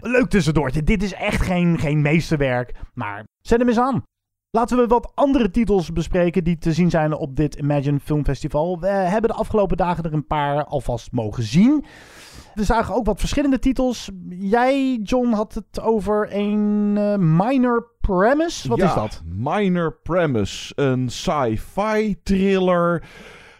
Leuk tussendoortje. Dit is echt geen, geen meesterwerk. Maar zet hem eens aan. Laten we wat andere titels bespreken die te zien zijn op dit Imagine Film Festival. We hebben de afgelopen dagen er een paar alvast mogen zien. We zagen ook wat verschillende titels. Jij, John, had het over een eh, minor premise. Wat Ja, is dat? Minor Premise. Een sci-fi thriller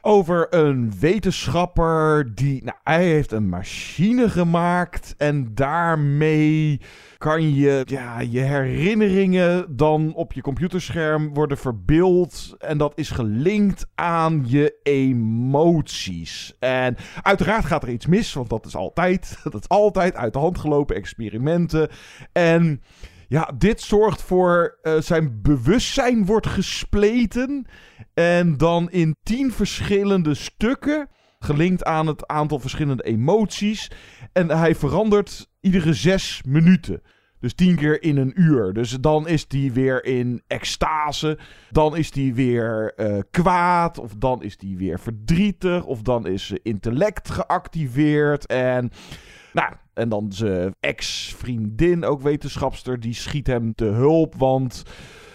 over een wetenschapper die... Nou, hij heeft een machine gemaakt en daarmee kan je ja, je herinneringen dan op je computerscherm worden verbeeld. En dat is gelinkt aan je emoties. En uiteraard gaat er iets mis, want dat is altijd, dat is altijd uit de hand gelopen experimenten. En ja, dit zorgt voor eh, zijn bewustzijn wordt gespleten. En dan in tien verschillende stukken. Gelinkt aan het aantal verschillende emoties. En hij verandert iedere zes minuten. Dus tien keer in een uur. Dus dan is die weer in extase. Dan is die weer uh, kwaad. Of dan is die weer verdrietig. Of dan is zijn intellect geactiveerd. En nou, en dan zijn ex-vriendin, ook wetenschapster, die schiet hem te hulp. Want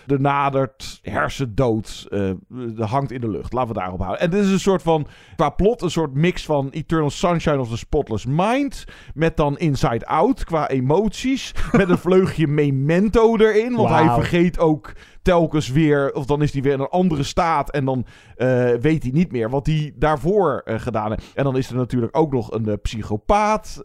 er nadert hersendood. Uh, hangt in de lucht. Laten we daarop houden. En dit is een soort van, qua plot, een soort mix van Eternal Sunshine of the Spotless Mind. Met dan Inside Out qua emoties. met een vleugje memento erin. Want wow. hij vergeet ook telkens weer, of dan is hij weer in een andere staat en dan uh, weet hij niet meer wat hij daarvoor uh, gedaan heeft. En dan is er natuurlijk ook nog een uh, psychopaat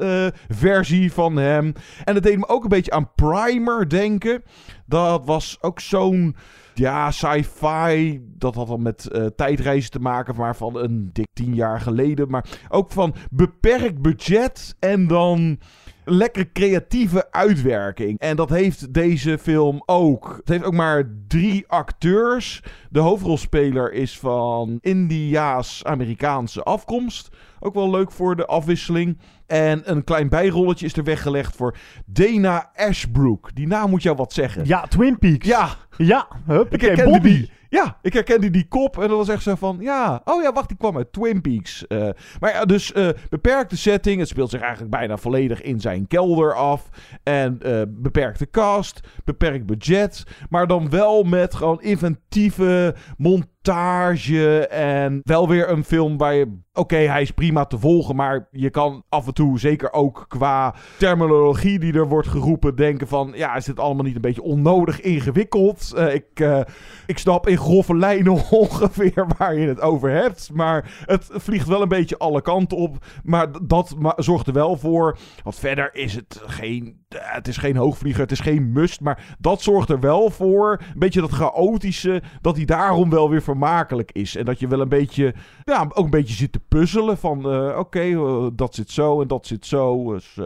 versie van hem. En dat deed me ook een beetje aan Primer denken. Dat was ook zo'n ja, sci-fi. Dat had dan met tijdreizen te maken, maar van een dik tien jaar geleden. Maar ook van beperkt budget en dan lekker creatieve uitwerking. En dat heeft deze film ook. Het heeft ook maar drie acteurs. De hoofdrolspeler is van Indiaas-Amerikaanse afkomst. Ook wel leuk voor de afwisseling. En een klein bijrolletje is er weggelegd voor Dana Ashbrook. Die naam moet jou wat zeggen. Ja, Twin Peaks. Ja. Ja, hup, ik herkende die. Ja, ik herkende die kop en dat was echt zo van, ja, oh ja, wacht, die kwam uit Twin Peaks. Uh, maar ja, dus uh, beperkte setting. Het speelt zich eigenlijk bijna volledig in zijn kelder af. En uh, beperkte cast, beperkt budget. Maar dan wel met gewoon inventieve montage en wel weer een film waar je... Oké, okay, hij is prima te volgen, maar je kan af en toe, zeker ook qua terminologie die er wordt geroepen, denken van... Ja, is dit allemaal niet een beetje onnodig ingewikkeld? Uh, ik, uh, ik snap in grove lijnen ongeveer waar je het over hebt, maar het vliegt wel een beetje alle kanten op. Maar dat zorgt er wel voor, want verder is het geen... Het is geen hoogvlieger, het is geen must, maar dat zorgt er wel voor. Een beetje dat chaotische, dat hij daarom wel weer vermakelijk is. En dat je wel een beetje, ja, ook een beetje zit te puzzelen van, oké, dat zit zo en dat zit zo. Dus,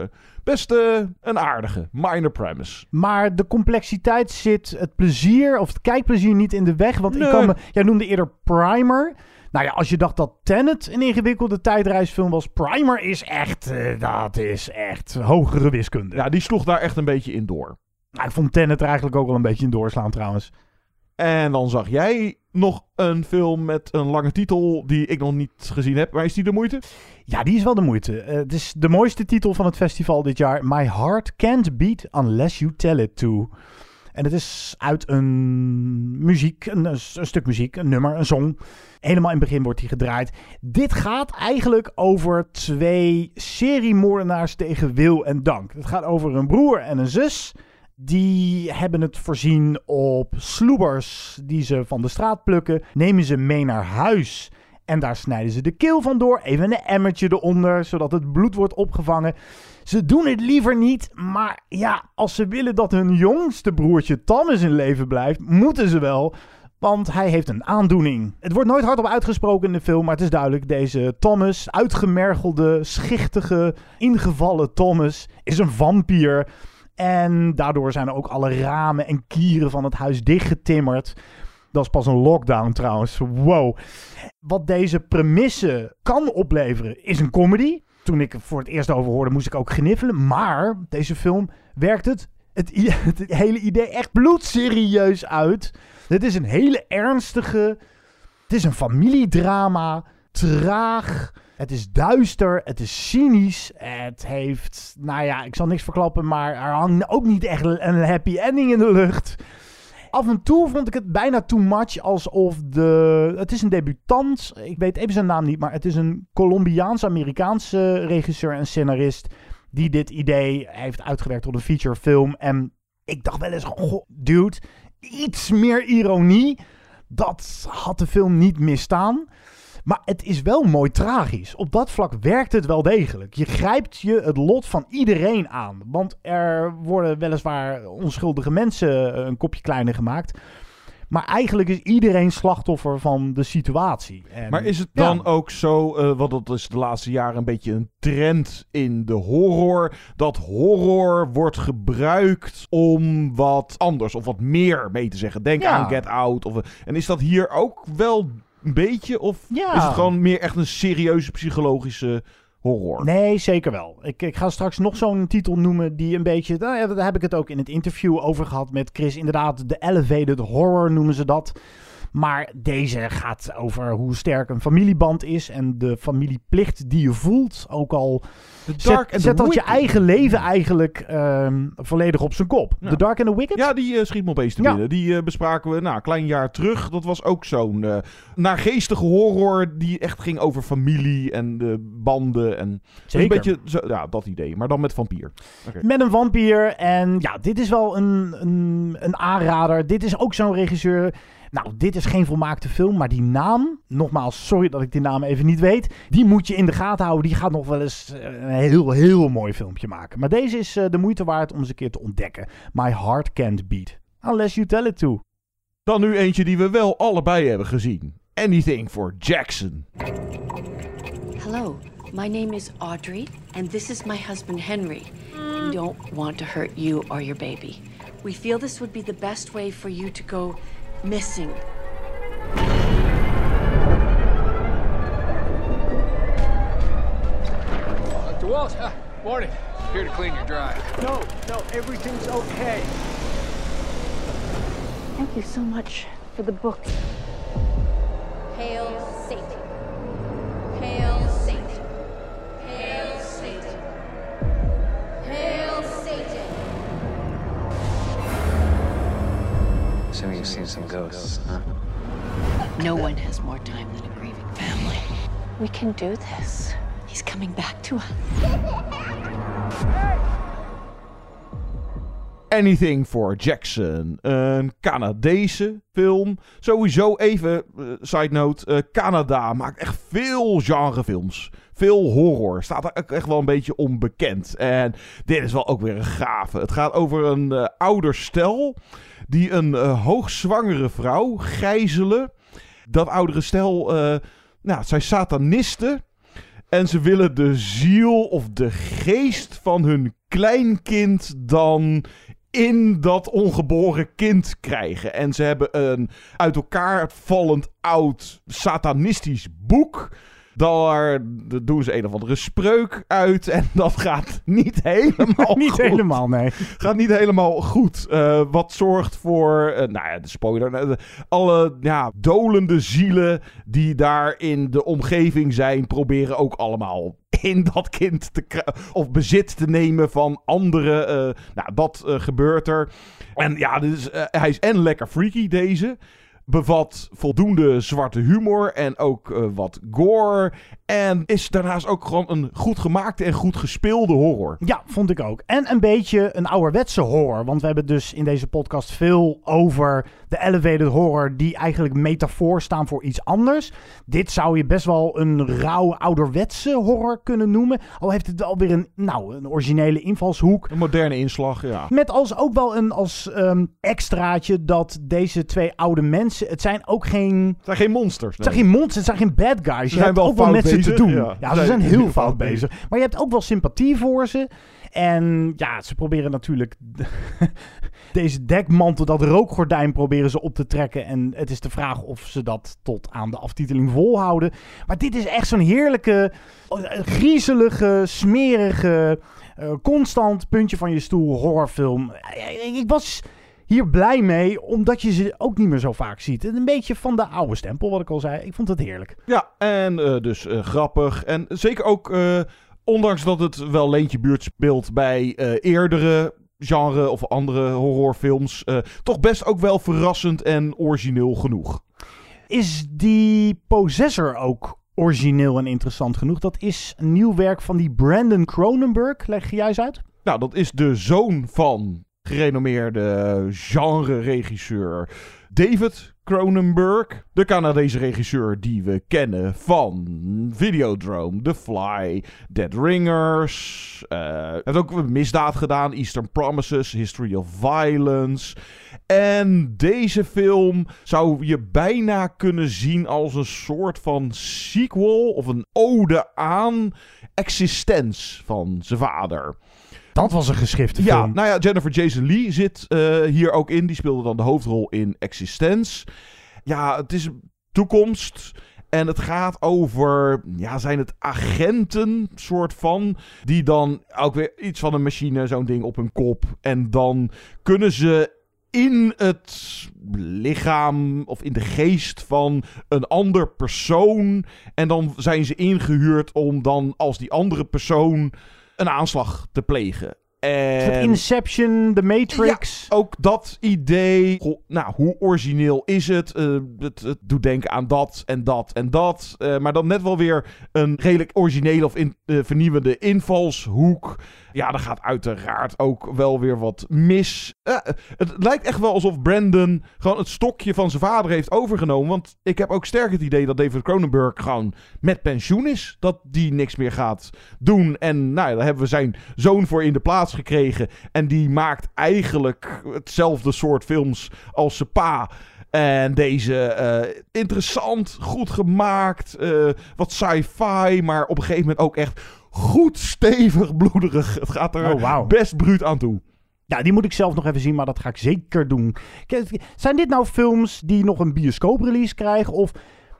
uh, best een aardige, minor premise. Maar de complexiteit zit het plezier, of het kijkplezier niet in de weg. Want nee. ik kan me, jij noemde eerder Primer. Nou ja, als je dacht dat Tenet een ingewikkelde tijdreisfilm was, Primer is echt, dat is echt hogere wiskunde. Ja, die sloeg daar echt een beetje in door. Nou, ik vond Tenet er eigenlijk ook wel een beetje in doorslaan trouwens. En dan zag jij nog een film met een lange titel die ik nog niet gezien heb. Maar is die de moeite? Ja, die is wel de moeite. Uh, het is de mooiste titel van het festival dit jaar. My Heart Can't Beat Unless You Tell It To. En het is uit een muziek, een, een, stuk muziek, een nummer, een song. Helemaal in het begin wordt die gedraaid. Dit gaat eigenlijk over twee seriemoordenaars tegen wil en dank. Het gaat over een broer en een zus. Die hebben het voorzien op sloebers die ze van de straat plukken. Nemen ze mee naar huis. En daar snijden ze de keel van door. Even een emmertje eronder, zodat het bloed wordt opgevangen. Ze doen het liever niet. Maar ja, als ze willen dat hun jongste broertje Thomas in leven blijft, moeten ze wel. Want hij heeft een aandoening. Het wordt nooit hardop uitgesproken in de film, maar het is duidelijk. Deze Thomas, uitgemergelde, schichtige, ingevallen Thomas, is een vampier. En daardoor zijn er ook alle ramen en kieren van het huis dichtgetimmerd. Dat is pas een lockdown trouwens. Wow. Wat deze premisse kan opleveren is een comedy. Toen ik voor het eerst over hoorde, moest ik ook gniffelen. Maar deze film werkt het, het, het hele idee echt bloedserieus uit. Het is een hele ernstige... Het is een familiedrama. Traag. Het is duister, het is cynisch, het heeft, nou ja, ik zal niks verklappen, maar er hangt ook niet echt een happy ending in de lucht. Af en toe vond ik het bijna too much, alsof de... Het is een debutant, ik weet even zijn naam niet, maar het is een Colombiaans-Amerikaanse regisseur en scenarist die dit idee heeft uitgewerkt tot een featurefilm. En ik dacht wel eens, dude, iets meer ironie, dat had de film niet misstaan. Maar het is wel mooi tragisch. Op dat vlak werkt het wel degelijk. Je grijpt je het lot van iedereen aan. Want er worden weliswaar onschuldige mensen een kopje kleiner gemaakt. Maar eigenlijk is iedereen slachtoffer van de situatie. En, maar is het dan ja. ook zo, uh, want dat is de laatste jaren een beetje een trend in de horror, dat horror wordt gebruikt om wat anders of wat meer mee te zeggen. Denk ja. aan Get Out. Of, en is dat hier ook wel een beetje? Of ja. is het gewoon meer echt een serieuze psychologische horror. Nee, zeker wel. Ik, ik ga straks nog zo'n titel noemen die een beetje... Nou ja, daar heb ik het ook in het interview over gehad met Chris. Inderdaad, de elevated horror noemen ze dat. Maar deze gaat over hoe sterk een familieband is en de familieplicht die je voelt. Ook al Dark zet, zet dat je eigen leven eigenlijk ehm, volledig op zijn kop. Ja. The Dark and the Wicked? Ja, die eh, schiet me opeens te Ja. binnen. Die eh, bespraken we nou, een klein jaar terug. Dat was ook zo'n eh naargeestige horror die echt ging over familie en de banden. En Zeker. een beetje zo, ja, dat idee, maar dan met vampier. Oké. Met een vampier. En ja, dit is wel een, een, een aanrader. Dit is ook zo'n regisseur. Nou, dit is geen volmaakte film, maar die naam, nogmaals, sorry dat ik die naam even niet weet, die moet je in de gaten houden. Die gaat nog wel eens eh, een heel, heel mooi filmpje maken. Maar deze is eh, de moeite waard om eens een keer te ontdekken. My Heart Can't Beat. Unless you tell it to. Dan nu eentje die we wel allebei hebben gezien. Anything for Jackson. Hello, my name is Audrey, and this is my husband Henry. We don't want to hurt you or your baby. We feel this would be the best way for you to go missing. Dr. Walsh, uh, morning. Here to clean your drive. No, no, everything's okay. Thank you so much for the book. Hail Satan. So you've seen some ghosts, huh? No one has more time than a grieving family. We can do this. He's coming back to us. Anything for Jackson. Een Canadese film. Sowieso even, eh, side note. eh, Canada maakt echt veel genrefilms. Veel horror. Staat er ook echt wel een beetje onbekend. En dit is wel ook weer een gave. Het gaat over een eh, ouder stel. Die een eh, hoogzwangere vrouw gijzelen. Dat oudere stel, eh, nou, zijn satanisten. En ze willen de ziel of de geest van hun kleinkind dan in dat ongeboren kind krijgen. En ze hebben een uit elkaar vallend oud satanistisch boek. Daar doen ze een of andere spreuk uit. En dat gaat niet helemaal Niet goed. helemaal, nee. Gaat niet helemaal goed. Eh, wat zorgt voor, eh, nou ja, de spoiler. alle ja, dolende zielen die daar in de omgeving zijn, proberen ook allemaal in dat kind te of bezit te nemen van anderen. eh, nou, dat gebeurt er. En ja, dus, hij is en lekker freaky, deze. Bevat voldoende zwarte humor en ook eh, wat gore. En is daarnaast ook gewoon een goed gemaakte en goed gespeelde horror. Ja, vond ik ook. En een beetje een ouderwetse horror. Want we hebben dus in deze podcast veel over de elevated horror... die eigenlijk metafoor staan voor iets anders. Dit zou je best wel een rauw ouderwetse horror kunnen noemen. Al heeft het alweer een, nou, een originele invalshoek. Een moderne inslag, ja. Met als ook wel een als ehm, extraatje dat deze twee oude mensen... Het zijn ook geen... Het zijn geen monsters. Het zijn geen monsters, het zijn geen bad guys. Je zijn hebt wel ook wel met ze te bezig, doen. ja. Ja, Ze ze zijn heel heel fout fout bezig. Maar je hebt ook wel sympathie voor ze. En ja, ze proberen natuurlijk deze dekmantel, dat rookgordijn proberen ze op te trekken. En het is de vraag of ze dat tot aan de aftiteling volhouden. Maar dit is echt zo'n heerlijke, eh, griezelige, smerige, eh, constant puntje van je stoel horrorfilm. Ik was hier blij mee, omdat je ze ook niet meer zo vaak ziet. Een beetje van de oude stempel, wat ik al zei. Ik vond het heerlijk. Ja, en eh, dus eh, grappig. En zeker ook, eh, ondanks dat het wel leentje buurt speelt bij eerdere genre of andere horrorfilms, toch best ook wel verrassend en origineel genoeg. Is die Possessor ook origineel en interessant genoeg? Dat is een nieuw werk van die Brandon Cronenberg. Leg je juist uit? Nou, dat is de zoon van gerenommeerde genre-regisseur David Cronenberg. De Canadese regisseur die we kennen van Videodrome, The Fly, Dead Ringers. Hij heeft ook misdaad gedaan, Eastern Promises, History of Violence. En deze film zou je bijna kunnen zien als een soort van sequel of een ode aan existens van zijn vader. Dat was een geschifte Ja, film. nou ja, Jennifer Jason Lee zit eh, hier ook in. Die speelde dan de hoofdrol in Existence. Ja, het is een toekomst. En het gaat over, ja, zijn het agenten, soort van, die dan ook weer iets van een machine, zo'n ding op hun kop. En dan kunnen ze in het lichaam of in de geest van een ander persoon. En dan zijn ze ingehuurd om dan als die andere persoon een aanslag te plegen. En Inception, The Matrix. ja, ook dat idee. Goh, nou, hoe origineel is het? Eh, het? Het doet denken aan dat en dat en dat. Eh, maar dan net wel weer een redelijk originele of in, eh, vernieuwende invalshoek. Ja, er gaat uiteraard ook wel weer wat mis. Eh, het lijkt echt wel alsof Brandon gewoon het stokje van zijn vader heeft overgenomen. Want ik heb ook sterk het idee dat David Cronenberg gewoon met pensioen is. Dat die niks meer gaat doen. En nou, ja, daar hebben we zijn zoon voor in de plaats gekregen. En die maakt eigenlijk hetzelfde soort films als zijn pa. En deze eh, interessant, goed gemaakt, eh, wat sci-fi, maar op een gegeven moment ook echt goed stevig bloederig. Het gaat er Oh, best bruut aan toe. Ja, die moet ik zelf nog even zien, maar dat ga ik zeker doen. Zijn dit nou films die nog een bioscooprelease krijgen? Of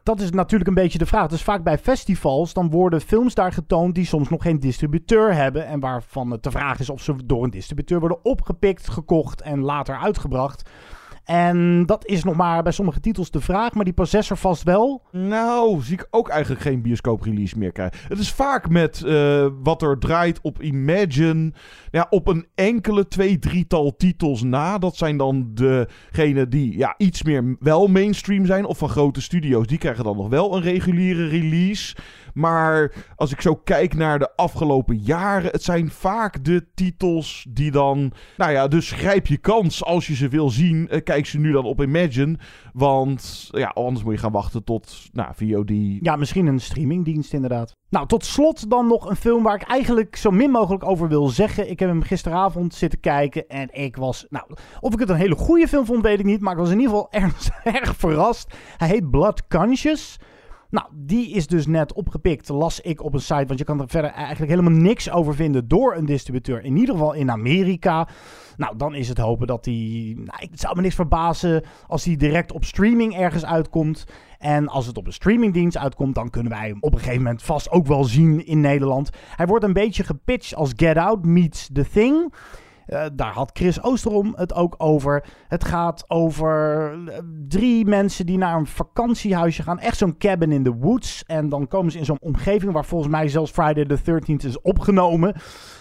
dat is natuurlijk een beetje de vraag. Dus vaak bij festivals, dan worden films daar getoond die soms nog geen distributeur hebben. En waarvan het de vraag is of ze door een distributeur worden opgepikt, gekocht en later uitgebracht. En dat is nog maar bij sommige titels de vraag, maar die Possessor vast wel. Nou, zie ik ook eigenlijk geen bioscooprelease meer krijgen. Het is vaak met eh, wat er draait op Imagine. Ja, op een enkele twee, drietal titels na. Dat zijn dan degenen die ja, iets meer wel mainstream zijn. Of van grote studio's. Die krijgen dan nog wel een reguliere release. Maar als ik zo kijk naar de afgelopen jaren. Het zijn vaak de titels die dan. Nou ja, dus grijp je kans als je ze wil zien. eh, kijk ze nu dan op Imagine. Want ja, anders moet je gaan wachten tot nou, VOD. Ja, misschien een streamingdienst inderdaad. Nou, tot slot dan nog een film waar ik eigenlijk zo min mogelijk over wil zeggen. Ik heb hem gisteravond zitten kijken en ik was... Nou, of ik het een hele goede film vond, weet ik niet. Maar ik was in ieder geval erg, erg verrast. Hij heet Blood Conscious. Nou, die is dus net opgepikt, las ik op een site. Want je kan er verder eigenlijk helemaal niks over vinden door een distributeur. In ieder geval in Amerika. Nou, dan is het hopen dat die... Nou, het zou me niks verbazen als die direct op streaming ergens uitkomt. En als het op een streamingdienst uitkomt, dan kunnen wij hem op een gegeven moment vast ook wel zien in Nederland. Hij wordt een beetje gepitcht als Get Out meets The Thing. Eh, daar had Chris Oosterom het ook over. Het gaat over eh, drie mensen die naar een vakantiehuisje gaan. Echt zo'n cabin in the woods. En dan komen ze in zo'n omgeving waar volgens mij zelfs Friday the 13th is opgenomen.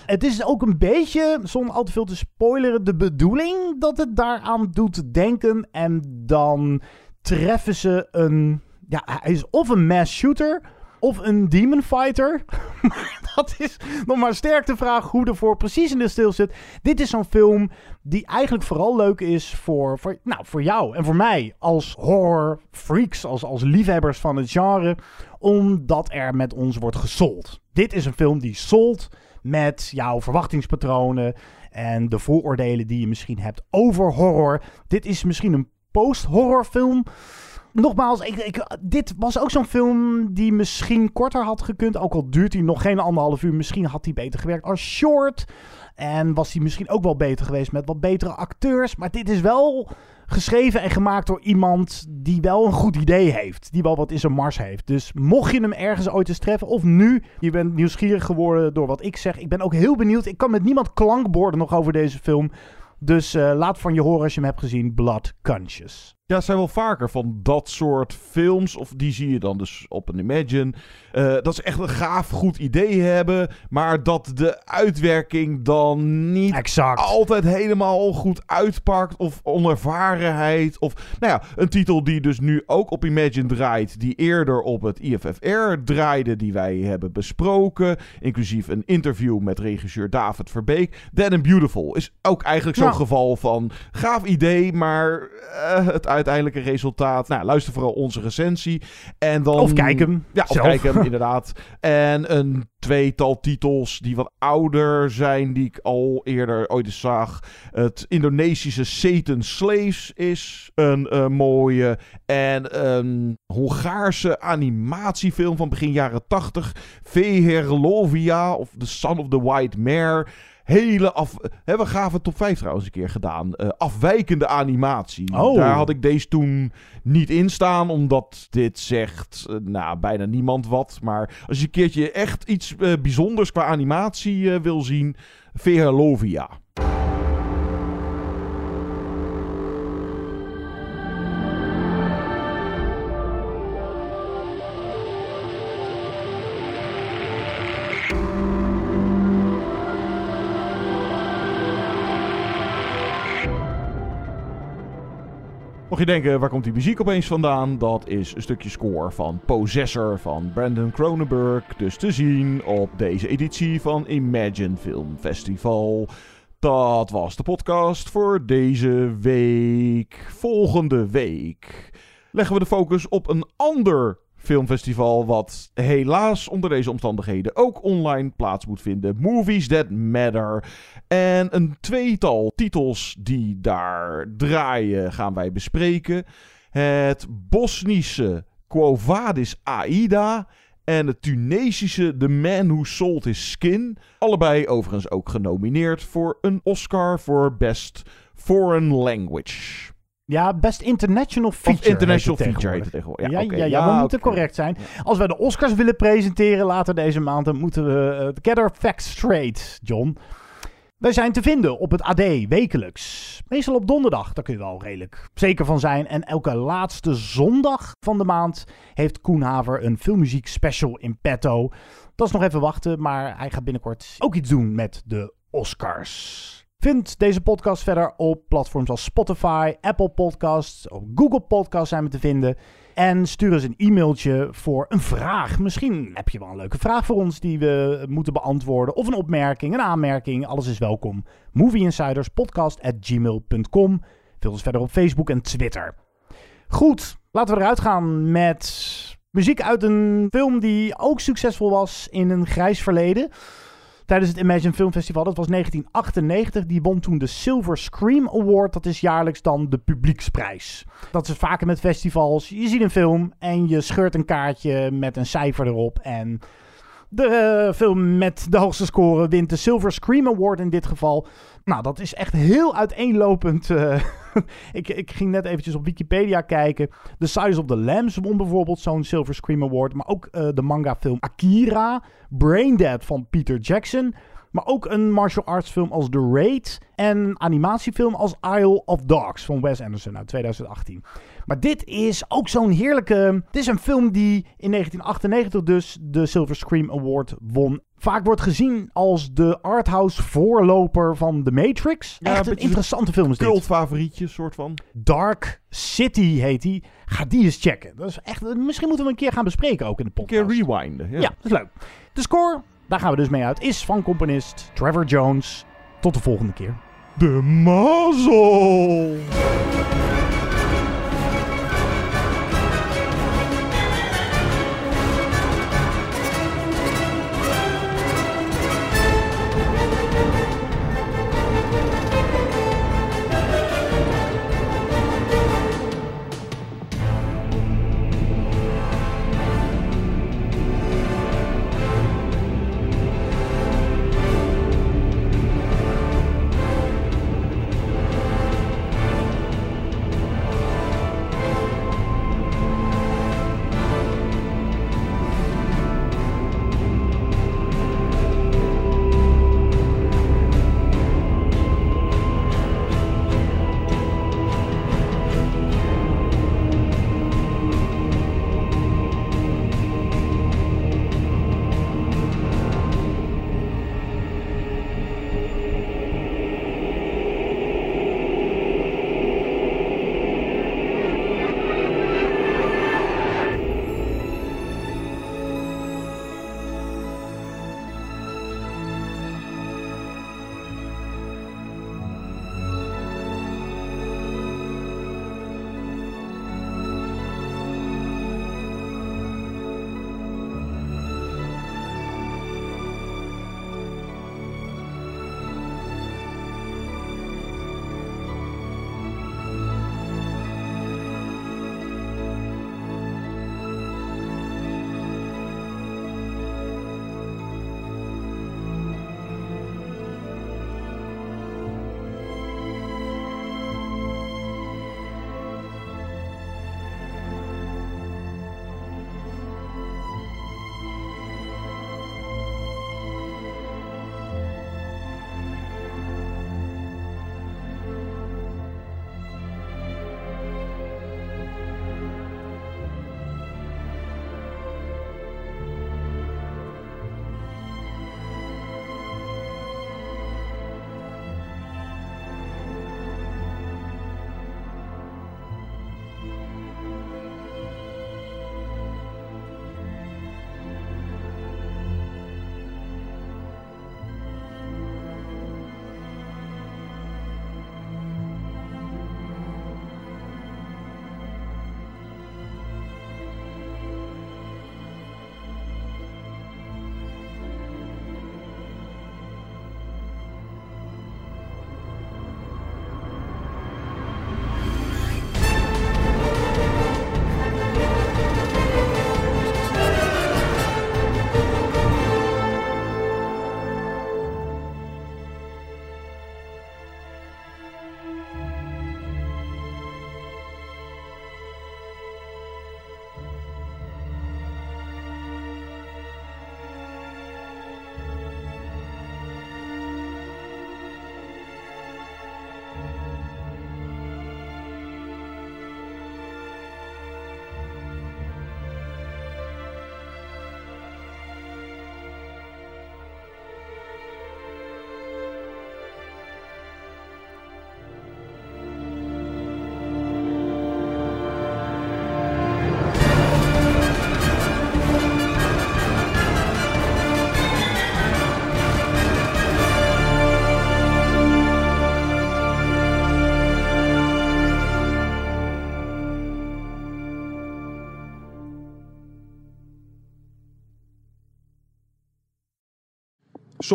Het is ook een beetje, zonder al te veel te spoileren, de bedoeling dat het daaraan doet denken. En dan treffen ze een... Ja, hij is of een mass shooter of een demon fighter. dat is nog maar sterk de vraag hoe ervoor precies in de stil zit. Dit is zo'n film die eigenlijk vooral leuk is voor, voor, nou, voor jou en voor mij als horror freaks, als, als liefhebbers van het genre, omdat er met ons wordt gesold. Dit is een film die solt met jouw verwachtingspatronen en de vooroordelen die je misschien hebt over horror. Dit is misschien een post-horrorfilm. Nogmaals, ik, ik, dit was ook zo'n film die misschien korter had gekund. Ook al duurt hij nog geen anderhalf uur. Misschien had hij beter gewerkt als short. En was hij misschien ook wel beter geweest met wat betere acteurs. Maar dit is wel geschreven en gemaakt door iemand die wel een goed idee heeft. Die wel wat in zijn mars heeft. Dus mocht je hem ergens ooit eens treffen. Of nu, je bent nieuwsgierig geworden door wat ik zeg. Ik ben ook heel benieuwd. Ik kan met niemand klankborden nog over deze film. Dus uh, laat van je horen als je hem hebt gezien. Blood Conscious. Ja, zijn wel vaker van dat soort films. Of die zie je dan dus op een Imagine. Uh, dat ze echt een gaaf goed idee hebben. Maar dat de uitwerking dan niet exact. altijd helemaal goed uitpakt. Of onervarenheid. Of nou ja, een titel die dus nu ook op Imagine draait. Die eerder op het IFFR draaide. Die wij hebben besproken. Inclusief een interview met regisseur David Verbeek. Dead and Beautiful is ook eigenlijk zo'n geval van gaaf idee. Maar uh, het uiteindelijke resultaat. Nou, luister vooral onze recensie. En dan, Of kijk hem Ja, of zelf. kijk hem, inderdaad. En een tweetal titels die wat ouder zijn. Die ik al eerder ooit eens zag. Het Indonesische Satan Slaves is een eh, mooie. En een Hongaarse animatiefilm van begin jaren 80. Veherlovia of The Son of the White Mare. Hele af... Hè, we gaven top 5 trouwens een keer gedaan. Eh, afwijkende animatie. Oh. Daar had ik deze toen niet in staan, omdat dit zegt eh, nou, bijna niemand wat. Maar als je een keertje echt iets eh, bijzonders qua animatie wil zien, Vehalovia. Mocht je denken, waar komt die muziek opeens vandaan? Dat is een stukje score van Possessor van Brandon Cronenberg. Dus te zien op deze editie van Imagine Film Festival. Dat was de podcast voor deze week. Volgende week leggen we de focus op een ander filmfestival wat helaas onder deze omstandigheden ook online plaats moet vinden. Movies That Matter. En een tweetal titels die daar draaien gaan wij bespreken. Het Bosnische Quo Vadis Aida en het Tunesische The Man Who Sold His Skin. Allebei overigens ook genomineerd voor een Oscar voor Best Foreign Language. Ja, Best International Feature. Of International heet Feature heet het tegenwoordig. Ja, Ja, ja, we moeten correct zijn. Als wij de Oscars willen presenteren later deze maand, dan moeten we uh, get our facts straight, John. Wij zijn te vinden op het AD wekelijks. Meestal op donderdag, daar kun je wel redelijk zeker van zijn. En elke laatste zondag van de maand heeft Koen Haver een filmmuziek special in petto. Dat is nog even wachten, maar hij gaat binnenkort ook iets doen met de Oscars. Vind deze podcast verder op platforms als Spotify, Apple Podcasts, op Google Podcasts zijn we te vinden. En stuur eens een e-mailtje voor een vraag. Misschien heb je wel een leuke vraag voor ons die we moeten beantwoorden. Of een opmerking, een aanmerking. Alles is welkom. movieinsiderspodcast.gmail.com Vind ons verder op Facebook en Twitter. Goed, laten we eruit gaan met muziek uit een film die ook succesvol was in een grijs verleden tijdens het Imagine Film Festival. Dat was 1998. Die won toen de Silver Scream Award. Dat is jaarlijks dan de publieksprijs. Dat is vaker met festivals. Je ziet een film en je scheurt een kaartje met een cijfer erop. En de uh, film met de hoogste score wint de Silver Scream Award in dit geval. Nou, dat is echt heel uiteenlopend. Uh, ik, ik, ging net eventjes op Wikipedia kijken. The Size of the Lambs won bijvoorbeeld zo'n Silver Scream Award. Maar ook uh, de manga-film Akira. Braindead van Peter Jackson. Maar ook een martial arts film als The Raid. En een animatiefilm als Isle of Dogs van Wes Anderson uit 2018. Maar dit is ook zo'n heerlijke... Dit is een film die in 1998 dus de Silver Scream Award won. Vaak wordt gezien als de arthouse voorloper van The Matrix. Ja, Echt een, interessante film is dit. Cultfavorietje, soort van. Dark City heet die. Ga die eens checken. Dat is echt, misschien moeten we een keer gaan bespreken ook in de podcast. Een keer rewinden. Ja. ja, dat is leuk. De score, daar gaan we dus mee uit, is van componist Trevor Jones. Tot de volgende keer. De mazzel!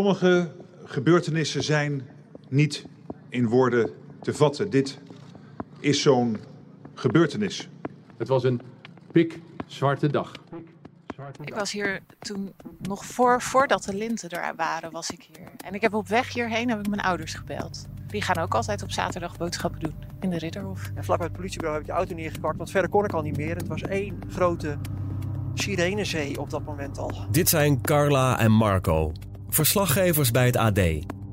Sommige gebeurtenissen zijn niet in woorden te vatten. Dit is zo'n gebeurtenis. Het was een pikzwarte dag. Ik was hier toen nog voor, voordat de linten er waren, was ik hier. En ik heb op weg hierheen heb ik mijn ouders gebeld. Die gaan ook altijd op zaterdag boodschappen doen in de Ridderhof. En vlak bij het politiebureau heb ik de auto neergepakt, want verder kon ik al niet meer. Het was één grote sirenezee op dat moment al. Dit zijn Carla en Marco, verslaggevers bij het AD.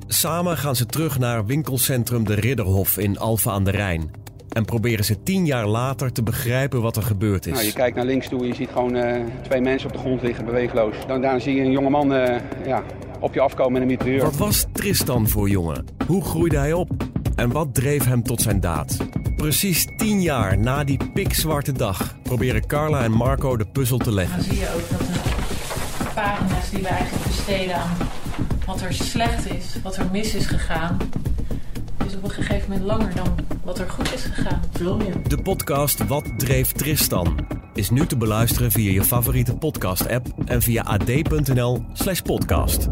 Samen gaan ze terug naar winkelcentrum De Ridderhof in Alphen aan de Rijn. En proberen ze tien jaar later te begrijpen wat er gebeurd is. Nou, je kijkt naar links toe en je ziet gewoon uh, twee mensen op de grond liggen, beweegloos. Dan, daarna zie je een jongeman uh, ja, op je afkomen met een mitrailleur. Wat was Tristan voor jongen? Hoe groeide hij op? En wat dreef hem tot zijn daad? Precies tien jaar na die pikzwarte dag proberen Carla en Marco de puzzel te leggen. Dan zie je ook dat pagina's die we eigenlijk besteden aan wat er slecht is, wat er mis is gegaan, is op een gegeven moment langer dan wat er goed is gegaan. Veel meer. De podcast Wat dreef Tristan is nu te beluisteren via je favoriete podcast-app en via ad.nl/podcast.